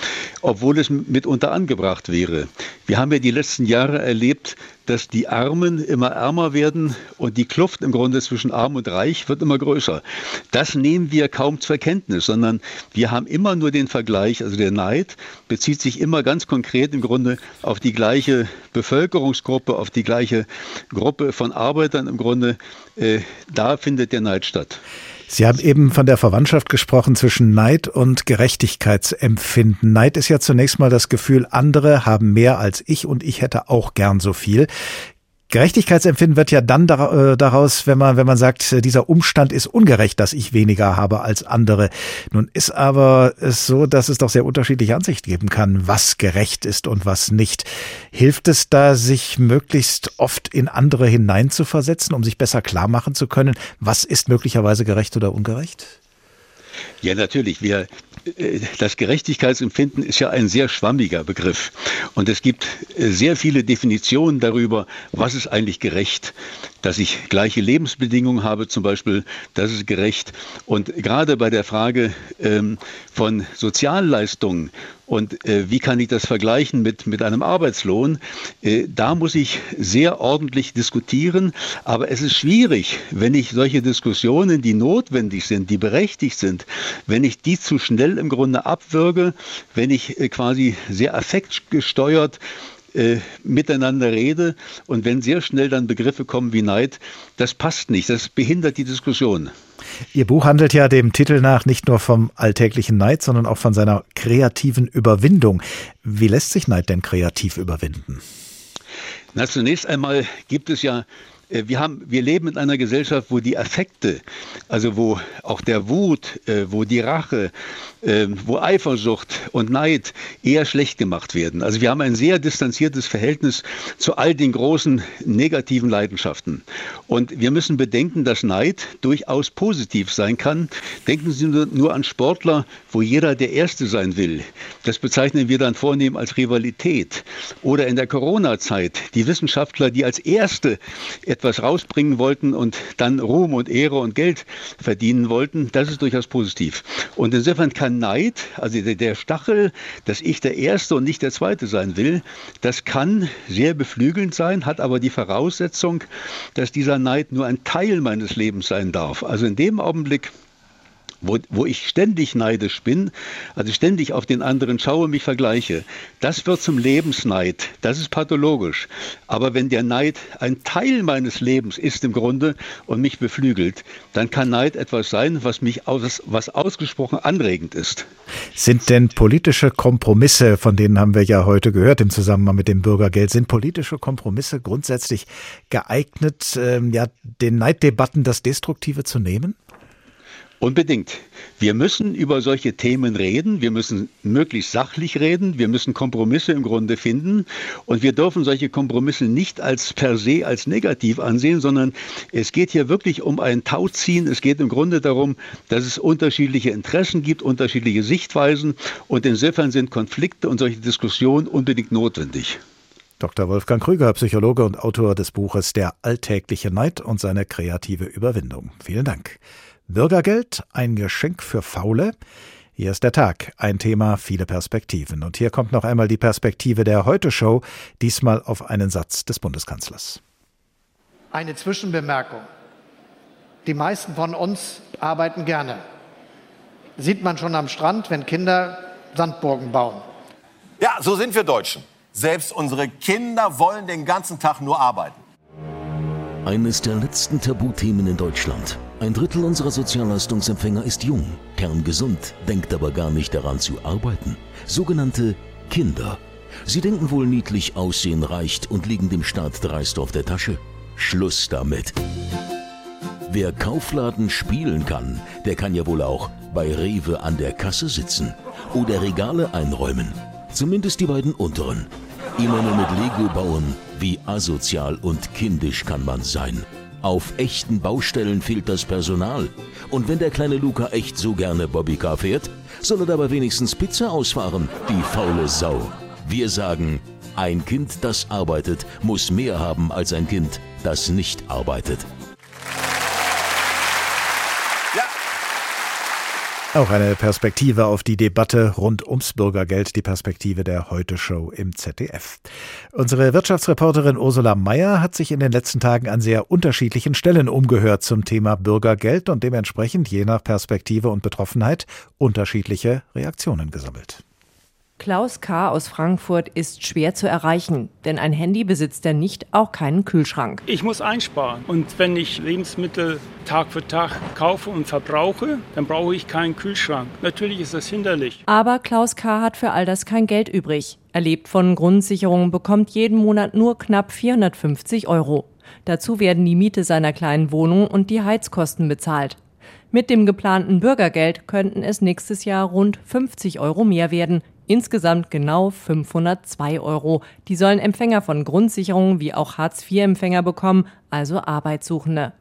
obwohl es mitunter angebracht wäre. Wir haben ja die letzten Jahre erlebt, dass die Armen immer ärmer werden und die Kluft im Grunde zwischen Arm und Reich wird immer größer. Das nehmen wir kaum zur Kenntnis, sondern wir haben immer nur den Vergleich, also der Neid bezieht sich immer ganz konkret im Grunde auf die gleiche Bevölkerungsgruppe, auf die gleiche Gruppe von Arbeitern im Grunde. Äh, da findet der Neid statt. Sie haben eben von der Verwandtschaft gesprochen zwischen Neid und Gerechtigkeitsempfinden. Neid ist ja zunächst mal das Gefühl, andere haben mehr als ich und ich hätte auch gern so viel. Gerechtigkeitsempfinden wird ja dann äh, daraus, wenn man, wenn man sagt, dieser Umstand ist ungerecht, dass ich weniger habe als andere. Nun ist aber es so, dass es doch sehr unterschiedliche Ansichten geben kann, was gerecht ist und was nicht. Hilft es da, sich möglichst oft in andere hineinzuversetzen, um sich besser klar machen zu können, was ist möglicherweise gerecht oder ungerecht? Ja, natürlich. Wir, äh, das Gerechtigkeitsempfinden ist ja ein sehr schwammiger Begriff. Und es gibt äh, sehr viele Definitionen darüber, was ist eigentlich gerecht. Dass ich gleiche Lebensbedingungen habe zum Beispiel, das ist gerecht. Und gerade bei der Frage ähm, von Sozialleistungen und äh, wie kann ich das vergleichen mit, mit einem Arbeitslohn? Äh, da muss ich sehr ordentlich diskutieren. Aber es ist schwierig, wenn ich solche Diskussionen, die notwendig sind, die berechtigt sind, wenn ich die zu schnell im Grunde abwürge, wenn ich äh, quasi sehr affektgesteuert äh, miteinander rede und wenn sehr schnell dann Begriffe kommen wie Neid, das passt nicht, das behindert die Diskussion. Ihr Buch handelt ja dem Titel nach nicht nur vom alltäglichen Neid, sondern auch von seiner kreativen Überwindung. Wie lässt sich Neid denn kreativ überwinden? Na, zunächst einmal gibt es ja wir, haben, wir leben in einer Gesellschaft, wo die Affekte, also wo auch der Wut, äh, wo die Rache, ähm, wo Eifersucht und Neid eher schlecht gemacht werden. Also wir haben ein sehr distanziertes Verhältnis zu all den großen negativen Leidenschaften. Und wir müssen bedenken, dass Neid durchaus positiv sein kann. Denken Sie nur an Sportler, wo jeder der Erste sein will. Das bezeichnen wir dann vornehm als Rivalität. Oder in der Corona-Zeit die Wissenschaftler, die als Erste etwas rausbringen wollten und dann Ruhm und Ehre und Geld verdienen wollten. Das ist durchaus positiv. Und insofern kann Neid, also der Stachel, dass ich der Erste und nicht der Zweite sein will, das kann sehr beflügelnd sein, hat aber die Voraussetzung, dass dieser Neid nur ein Teil meines Lebens sein darf. Also in dem Augenblick, wo, wo ich ständig neidisch bin, also ständig auf den anderen schaue, mich vergleiche, das wird zum Lebensneid. Das ist pathologisch. Aber wenn der Neid ein Teil meines Lebens ist im Grunde und mich beflügelt, dann kann Neid etwas sein, was mich aus, was ausgesprochen anregend ist. Sind denn politische Kompromisse, von denen haben wir ja heute gehört im Zusammenhang mit dem Bürgergeld, sind politische Kompromisse grundsätzlich geeignet, ähm, ja, den Neiddebatten das Destruktive zu nehmen? Unbedingt. Wir müssen über solche Themen reden. Wir müssen möglichst sachlich reden. Wir müssen Kompromisse im Grunde finden. Und wir dürfen solche Kompromisse nicht als per se als negativ ansehen, sondern es geht hier wirklich um ein Tauziehen. Es geht im Grunde darum, dass es unterschiedliche Interessen gibt, unterschiedliche Sichtweisen. Und insofern sind Konflikte und solche Diskussionen unbedingt notwendig. Dr. Wolfgang Krüger, Psychologe und Autor des Buches Der alltägliche Neid und seine kreative Überwindung. Vielen Dank. Bürgergeld, ein Geschenk für Faule. Hier ist der Tag, ein Thema, viele Perspektiven. Und hier kommt noch einmal die Perspektive der Heute-Show, diesmal auf einen Satz des Bundeskanzlers. Eine Zwischenbemerkung. Die meisten von uns arbeiten gerne. Sieht man schon am Strand, wenn Kinder Sandburgen bauen. Ja, so sind wir Deutschen. Selbst unsere Kinder wollen den ganzen Tag nur arbeiten. Eines der letzten Tabuthemen in Deutschland. Ein Drittel unserer Sozialleistungsempfänger ist jung, kerngesund, denkt aber gar nicht daran zu arbeiten. Sogenannte Kinder. Sie denken wohl niedlich aussehen reicht und liegen dem Staat dreist auf der Tasche. Schluss damit. Wer Kaufladen spielen kann, der kann ja wohl auch bei Rewe an der Kasse sitzen oder Regale einräumen. Zumindest die beiden unteren. Immer nur mit Lego bauen, wie asozial und kindisch kann man sein. Auf echten Baustellen fehlt das Personal. Und wenn der kleine Luca echt so gerne Bobbycar fährt, soll er dabei wenigstens Pizza ausfahren, die faule Sau. Wir sagen, ein Kind, das arbeitet, muss mehr haben als ein Kind, das nicht arbeitet. Auch eine Perspektive auf die Debatte rund ums Bürgergeld, die Perspektive der Heute-Show im ZDF. Unsere Wirtschaftsreporterin Ursula Mayer hat sich in den letzten Tagen an sehr unterschiedlichen Stellen umgehört zum Thema Bürgergeld und dementsprechend je nach Perspektive und Betroffenheit unterschiedliche Reaktionen gesammelt. Klaus K. aus Frankfurt ist schwer zu erreichen, denn ein Handy besitzt er nicht, auch keinen Kühlschrank. Ich muss einsparen und wenn ich Lebensmittel Tag für Tag kaufe und verbrauche, dann brauche ich keinen Kühlschrank. Natürlich ist das hinderlich. Aber Klaus K. hat für all das kein Geld übrig. Er lebt von Grundsicherung, bekommt jeden Monat nur knapp 450 Euro. Dazu werden die Miete seiner kleinen Wohnung und die Heizkosten bezahlt. Mit dem geplanten Bürgergeld könnten es nächstes Jahr rund 50 Euro mehr werden. Insgesamt genau 502 Euro. Die sollen Empfänger von Grundsicherungen wie auch Hartz-IV-Empfänger bekommen, also Arbeitssuchende.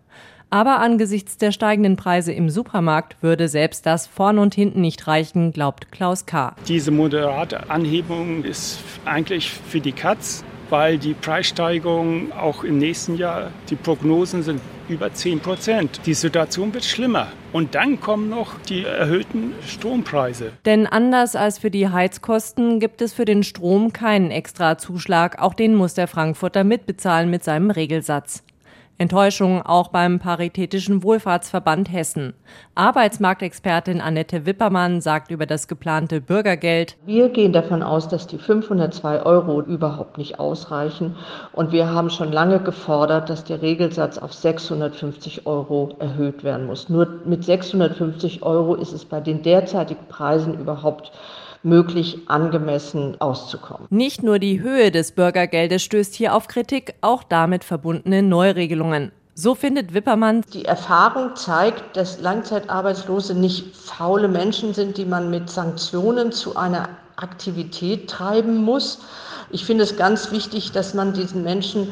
Aber angesichts der steigenden Preise im Supermarkt würde selbst das vorn und hinten nicht reichen, glaubt Klaus K. Diese moderate Anhebung ist eigentlich für die Katz, weil die Preissteigerung auch im nächsten Jahr, die Prognosen sind über 10 Prozent. Die Situation wird schlimmer. Und dann kommen noch die erhöhten Strompreise. Denn anders als für die Heizkosten gibt es für den Strom keinen Extrazuschlag. Auch den muss der Frankfurter mitbezahlen mit seinem Regelsatz. Enttäuschung auch beim Paritätischen Wohlfahrtsverband Hessen. Arbeitsmarktexpertin Annette Wippermann sagt über das geplante Bürgergeld. Wir gehen davon aus, dass die 502 Euro überhaupt nicht ausreichen. Und wir haben schon lange gefordert, dass der Regelsatz auf 650 Euro erhöht werden muss. Nur mit 650 Euro ist es bei den derzeitigen Preisen überhaupt möglich, angemessen auszukommen. Nicht nur die Höhe des Bürgergeldes stößt hier auf Kritik, auch damit verbundene Neuregelungen. So findet Wippermann. Die Erfahrung zeigt, dass Langzeitarbeitslose nicht faule Menschen sind, die man mit Sanktionen zu einer Aktivität treiben muss. Ich finde es ganz wichtig, dass man diesen Menschen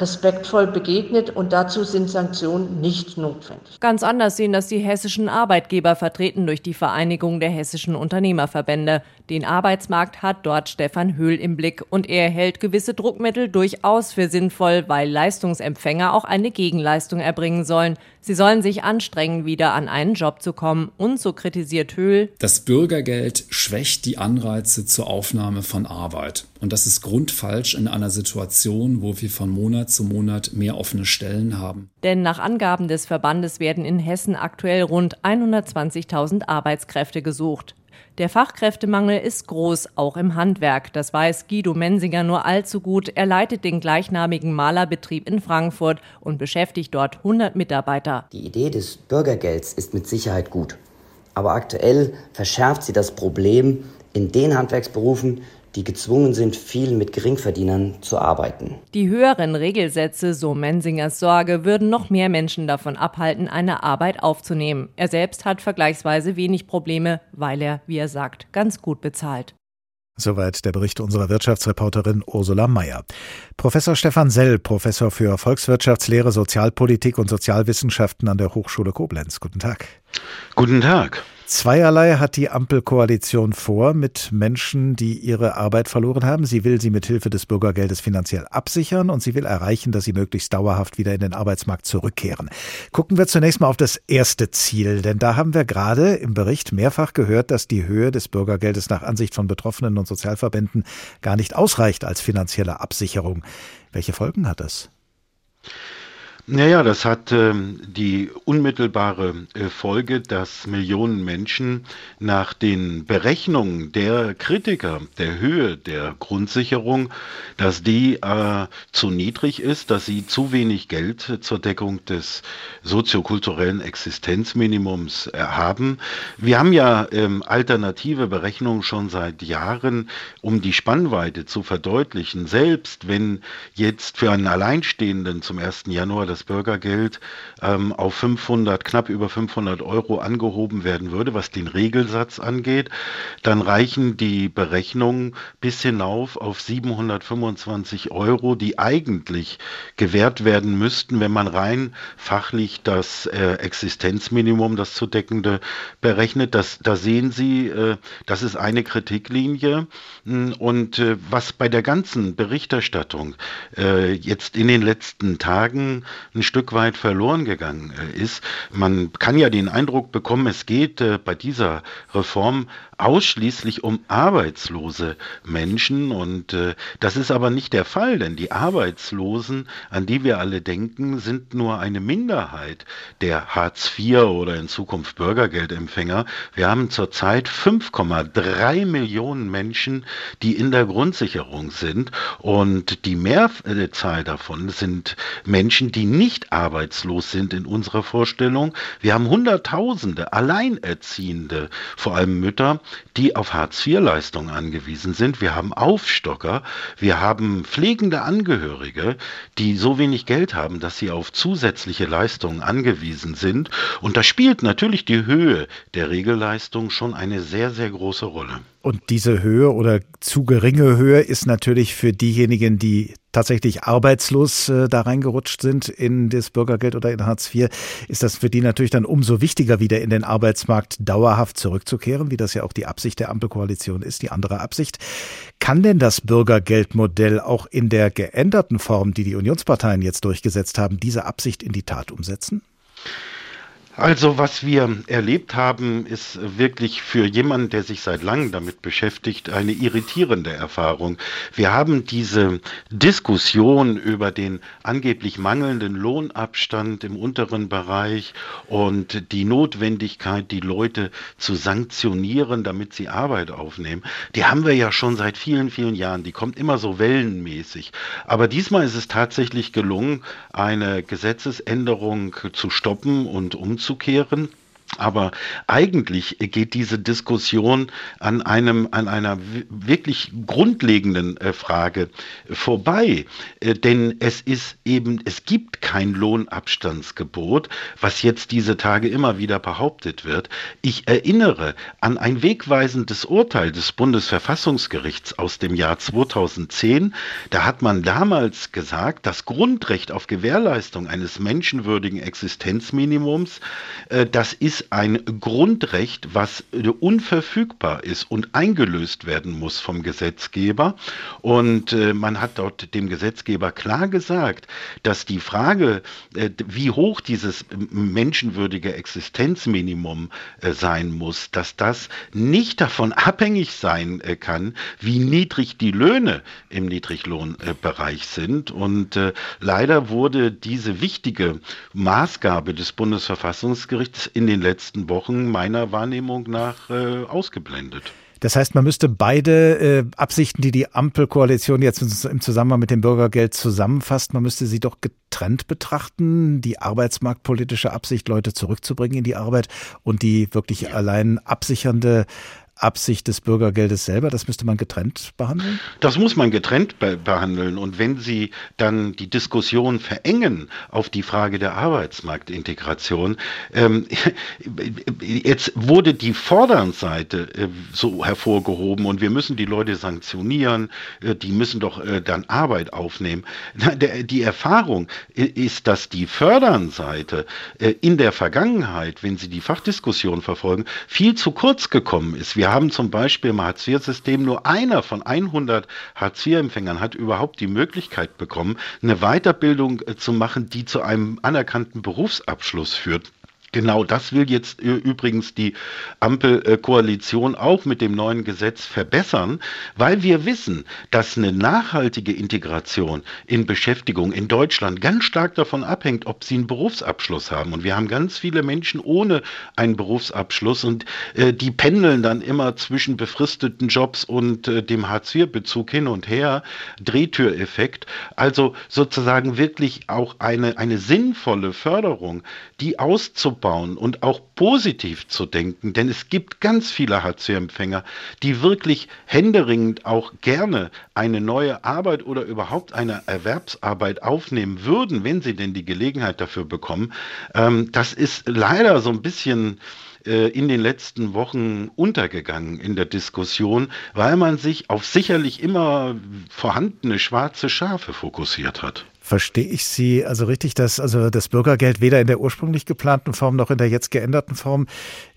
respektvoll begegnet und dazu sind Sanktionen nicht notwendig. Ganz anders sehen das die hessischen Arbeitgeber vertreten durch die Vereinigung der hessischen Unternehmerverbände. Den Arbeitsmarkt hat dort Stefan Höhl im Blick und er hält gewisse Druckmittel durchaus für sinnvoll, weil Leistungsempfänger auch eine Gegenleistung erbringen sollen. Sie sollen sich anstrengen, wieder an einen Job zu kommen. Und so kritisiert Höhl. Das Bürgergeld schwächt die Anreize zur Aufnahme von Arbeit. Und das ist grundfalsch in einer Situation, wo wir von Monat zu Monat mehr offene Stellen haben. Denn nach Angaben des Verbandes werden in Hessen aktuell rund 120.000 Arbeitskräfte gesucht. Der Fachkräftemangel ist groß, auch im Handwerk. Das weiß Guido Mensinger nur allzu gut. Er leitet den gleichnamigen Malerbetrieb in Frankfurt und beschäftigt dort 100 Mitarbeiter. Die Idee des Bürgergelds ist mit Sicherheit gut. Aber aktuell verschärft sie das Problem in den Handwerksberufen, die gezwungen sind, viel mit Geringverdienern zu arbeiten. Die höheren Regelsätze, so Mensingers Sorge, würden noch mehr Menschen davon abhalten, eine Arbeit aufzunehmen. Er selbst hat vergleichsweise wenig Probleme, weil er, wie er sagt, ganz gut bezahlt. Soweit der Bericht unserer Wirtschaftsreporterin Ursula Mayer. Professor Stefan Sell, Professor für Volkswirtschaftslehre, Sozialpolitik und Sozialwissenschaften an der Hochschule Koblenz. Guten Tag. Guten Tag. Zweierlei hat die Ampelkoalition vor mit Menschen, die ihre Arbeit verloren haben. Sie will sie mit Hilfe des Bürgergeldes finanziell absichern und sie will erreichen, dass sie möglichst dauerhaft wieder in den Arbeitsmarkt zurückkehren. Gucken wir zunächst mal auf das erste Ziel, denn da haben wir gerade im Bericht mehrfach gehört, dass die Höhe des Bürgergeldes nach Ansicht von Betroffenen und Sozialverbänden gar nicht ausreicht als finanzielle Absicherung. Welche Folgen hat das? Naja, das hat ähm, die unmittelbare äh, Folge, dass Millionen Menschen nach den Berechnungen der Kritiker der Höhe der Grundsicherung, dass die äh, zu niedrig ist, dass sie zu wenig Geld zur Deckung des soziokulturellen Existenzminimums äh, haben. Wir haben ja ähm, alternative Berechnungen schon seit Jahren, um die Spannweite zu verdeutlichen. Selbst wenn jetzt für einen Alleinstehenden zum 1. Januar das das Bürgergeld ähm, auf 500, knapp über 500 Euro angehoben werden würde, was den Regelsatz angeht, dann reichen die Berechnungen bis hinauf auf 725 Euro, die eigentlich gewährt werden müssten, wenn man rein fachlich das äh, Existenzminimum, das zu deckende, berechnet. Das, da sehen Sie, äh, das ist eine Kritiklinie. Hm, und äh, was bei der ganzen Berichterstattung äh, jetzt in den letzten Tagen ein Stück weit verloren gegangen äh, ist. Man kann ja den Eindruck bekommen, es geht äh, bei dieser Reform ausschließlich um arbeitslose Menschen und äh, das ist aber nicht der Fall, denn die Arbeitslosen, an die wir alle denken, sind nur eine Minderheit der Hartz IV oder in Zukunft Bürgergeldempfänger. Wir haben zurzeit 5,3 Millionen Menschen, die in der Grundsicherung sind und die Mehrzahl davon sind Menschen, die nicht arbeitslos sind in unserer Vorstellung. Wir haben Hunderttausende Alleinerziehende, vor allem Mütter, die auf Hartz-IV-Leistungen angewiesen sind. Wir haben Aufstocker, wir haben pflegende Angehörige, die so wenig Geld haben, dass sie auf zusätzliche Leistungen angewiesen sind. Und da spielt natürlich die Höhe der Regelleistung schon eine sehr, sehr große Rolle. Und diese Höhe oder zu geringe Höhe ist natürlich für diejenigen, die tatsächlich arbeitslos äh, da reingerutscht sind in das Bürgergeld oder in Hartz IV, ist das für die natürlich dann umso wichtiger, wieder in den Arbeitsmarkt dauerhaft zurückzukehren, wie das ja auch die Absicht der Ampelkoalition ist, die andere Absicht. Kann denn das Bürgergeldmodell auch in der geänderten Form, die die Unionsparteien jetzt durchgesetzt haben, diese Absicht in die Tat umsetzen? Also was wir erlebt haben, ist wirklich für jemanden, der sich seit langem damit beschäftigt, eine irritierende Erfahrung. Wir haben diese Diskussion über den angeblich mangelnden Lohnabstand im unteren Bereich und die Notwendigkeit, die Leute zu sanktionieren, damit sie Arbeit aufnehmen, die haben wir ja schon seit vielen, vielen Jahren. Die kommt immer so wellenmäßig. Aber diesmal ist es tatsächlich gelungen, eine Gesetzesänderung zu stoppen und umzusetzen umzukehren. Aber eigentlich geht diese Diskussion an einem, an einer wirklich grundlegenden äh, Frage vorbei. Äh, denn es ist eben, es gibt kein Lohnabstandsgebot, was jetzt diese Tage immer wieder behauptet wird. Ich erinnere an ein wegweisendes Urteil des Bundesverfassungsgerichts aus dem Jahr 2010. Da hat man damals gesagt, das Grundrecht auf Gewährleistung eines menschenwürdigen Existenzminimums, äh, das ist ist ein Grundrecht, was unverfügbar ist und eingelöst werden muss vom Gesetzgeber. Und äh, man hat dort dem Gesetzgeber klar gesagt, dass die Frage, äh, wie hoch dieses menschenwürdige Existenzminimum äh, sein muss, dass das nicht davon abhängig sein äh, kann, wie niedrig die Löhne im Niedriglohnbereich sind. Und äh, leider wurde diese wichtige Maßgabe des Bundesverfassungsgerichts in den letzten Wochen meiner Wahrnehmung nach äh, ausgeblendet. Das heißt, man müsste beide äh, Absichten, die die Ampelkoalition jetzt im Zusammenhang mit dem Bürgergeld zusammenfasst, man müsste sie doch getrennt betrachten. Die arbeitsmarktpolitische Absicht, Leute zurückzubringen in die Arbeit und die wirklich allein absichernde Absicht des Bürgergeldes selber? Das müsste man getrennt behandeln? Das muss man getrennt be behandeln. Und wenn Sie dann die Diskussion verengen auf die Frage der Arbeitsmarktintegration, ähm, jetzt wurde die Fordernsseite äh, so hervorgehoben und wir müssen die Leute sanktionieren, äh, die müssen doch äh, dann Arbeit aufnehmen. Na, der, die Erfahrung ist, dass die Fördernseite äh, in der Vergangenheit, wenn Sie die Fachdiskussion verfolgen, viel zu kurz gekommen ist. Wir wir haben zum Beispiel im Hartz-IV-System nur einer von 100 Hartz-IV-Empfängern hat überhaupt die Möglichkeit bekommen, eine Weiterbildung äh, zu machen, die zu einem anerkannten Berufsabschluss führt. Genau das will jetzt übrigens die Ampelkoalition auch mit dem neuen Gesetz verbessern, weil wir wissen, dass eine nachhaltige Integration in Beschäftigung in Deutschland ganz stark davon abhängt, ob sie einen Berufsabschluss haben. Und wir haben ganz viele Menschen ohne einen Berufsabschluss und äh, die pendeln dann immer zwischen befristeten Jobs und äh, dem Hartz-IV-Bezug hin und her. Drehtüreffekt. Also sozusagen wirklich auch eine, eine sinnvolle Förderung, die auszubauen aufzubauen und auch positiv zu denken, denn es gibt ganz viele Hartz-IV-Empfänger, die wirklich händeringend auch gerne eine neue Arbeit oder überhaupt eine Erwerbsarbeit aufnehmen würden, wenn sie denn die Gelegenheit dafür bekommen. Ähm, das ist leider so ein bisschen äh, in den letzten Wochen untergegangen in der Diskussion, weil man sich auf sicherlich immer vorhandene schwarze Schafe fokussiert hat. Verstehe ich Sie also richtig, dass also das Bürgergeld weder in der ursprünglich geplanten Form noch in der jetzt geänderten Form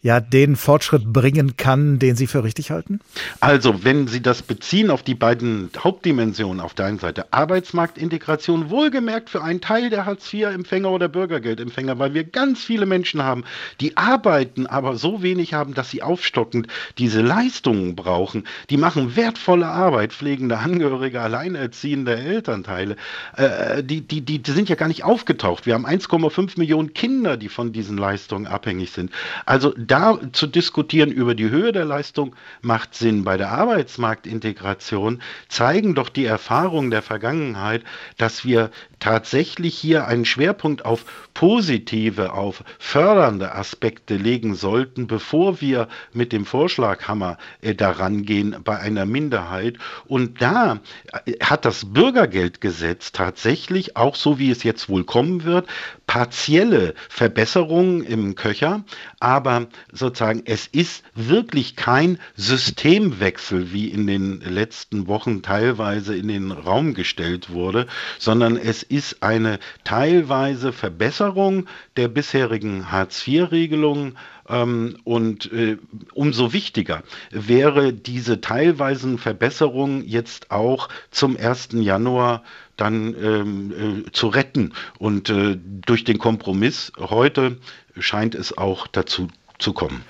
ja den Fortschritt bringen kann, den Sie für richtig halten? Also, wenn Sie das beziehen auf die beiden Hauptdimensionen, auf der einen Seite Arbeitsmarktintegration, wohlgemerkt für einen Teil der Hartz-IV-Empfänger oder Bürgergeldempfänger, weil wir ganz viele Menschen haben, die arbeiten, aber so wenig haben, dass sie aufstockend diese Leistungen brauchen. Die machen wertvolle Arbeit, pflegende Angehörige, alleinerziehende Elternteile. Äh, die, die, die, sind ja gar nicht aufgetaucht. Wir haben 1,5 Millionen Kinder, die von diesen Leistungen abhängig sind. Also da zu diskutieren über die Höhe der Leistung macht Sinn. Bei der Arbeitsmarktintegration zeigen doch die Erfahrungen der Vergangenheit, dass wir tatsächlich hier einen Schwerpunkt auf positive, auf fördernde Aspekte legen sollten, bevor wir mit dem Vorschlaghammer äh, daran gehen bei einer Minderheit. Und da äh, hat das Bürgergeldgesetz tatsächlich, auch so wie es jetzt wohl kommen wird, partielle Verbesserungen im Köcher, aber sozusagen es ist wirklich kein Systemwechsel, wie in den letzten Wochen teilweise in den Raum gestellt wurde, sondern es ist eine teilweise Verbesserung der bisherigen Hartz-IV-Regelungen ähm, und äh, umso wichtiger wäre diese teilweisen Verbesserungen jetzt auch zum 1. Januar dann ähm, äh, zu retten. Und äh, durch den Kompromiss heute scheint es auch dazu zu kommen.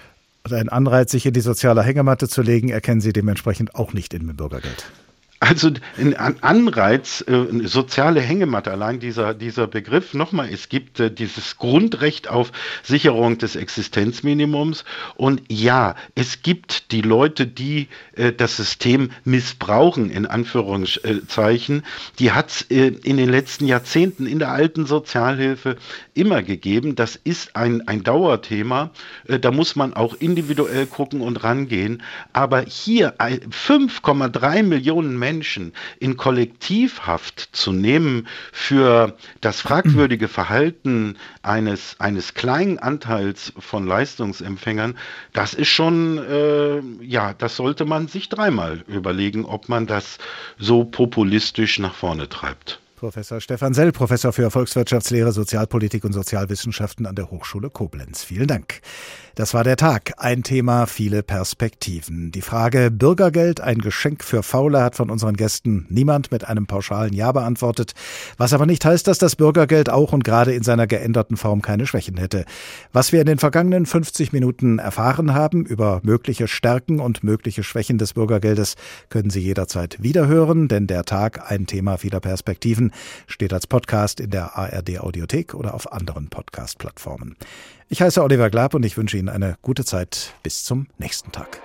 Und ein Anreiz, sich in die soziale Hängematte zu legen, erkennen Sie dementsprechend auch nicht in dem Bürgergeld. Also ein Anreiz, äh, eine soziale Hängematte, allein dieser, dieser Begriff, nochmal, es gibt äh, dieses Grundrecht auf Sicherung des Existenzminimums. Und ja, es gibt die Leute, die äh, das System missbrauchen, in Anführungszeichen, die hat es in den letzten Jahrzehnten in der alten Sozialhilfe immer gegeben. Das ist ein, ein Dauerthema, da muss man auch individuell gucken und rangehen, aber hier 5,3 Millionen Menschen Menschen in Kollektivhaft zu nehmen für das fragwürdige Verhalten eines, eines kleinen Anteils von Leistungsempfängern, das ist schon, äh, ja, das sollte man sich dreimal überlegen, ob man das so populistisch nach vorne treibt. Professor Stefan Sell, Professor für Volkswirtschaftslehre, Sozialpolitik und Sozialwissenschaften an der Hochschule Koblenz. Vielen Dank. Das war der Tag. Ein Thema, viele Perspektiven. Die Frage Bürgergeld, ein Geschenk für Faule, hat von unseren Gästen niemand mit einem pauschalen Ja beantwortet. Was aber nicht heißt, dass das Bürgergeld auch und gerade in seiner geänderten Form keine Schwächen hätte. Was wir in den vergangenen 50 Minuten erfahren haben über mögliche Stärken und mögliche Schwächen des Bürgergeldes, können Sie jederzeit wiederhören, denn der Tag, ein Thema vieler Perspektiven, steht als Podcast in der ARD Audiothek oder auf anderen Podcast-Plattformen. Ich heiße Oliver Glab und ich wünsche Ihnen eine gute Zeit. Bis zum nächsten Tag.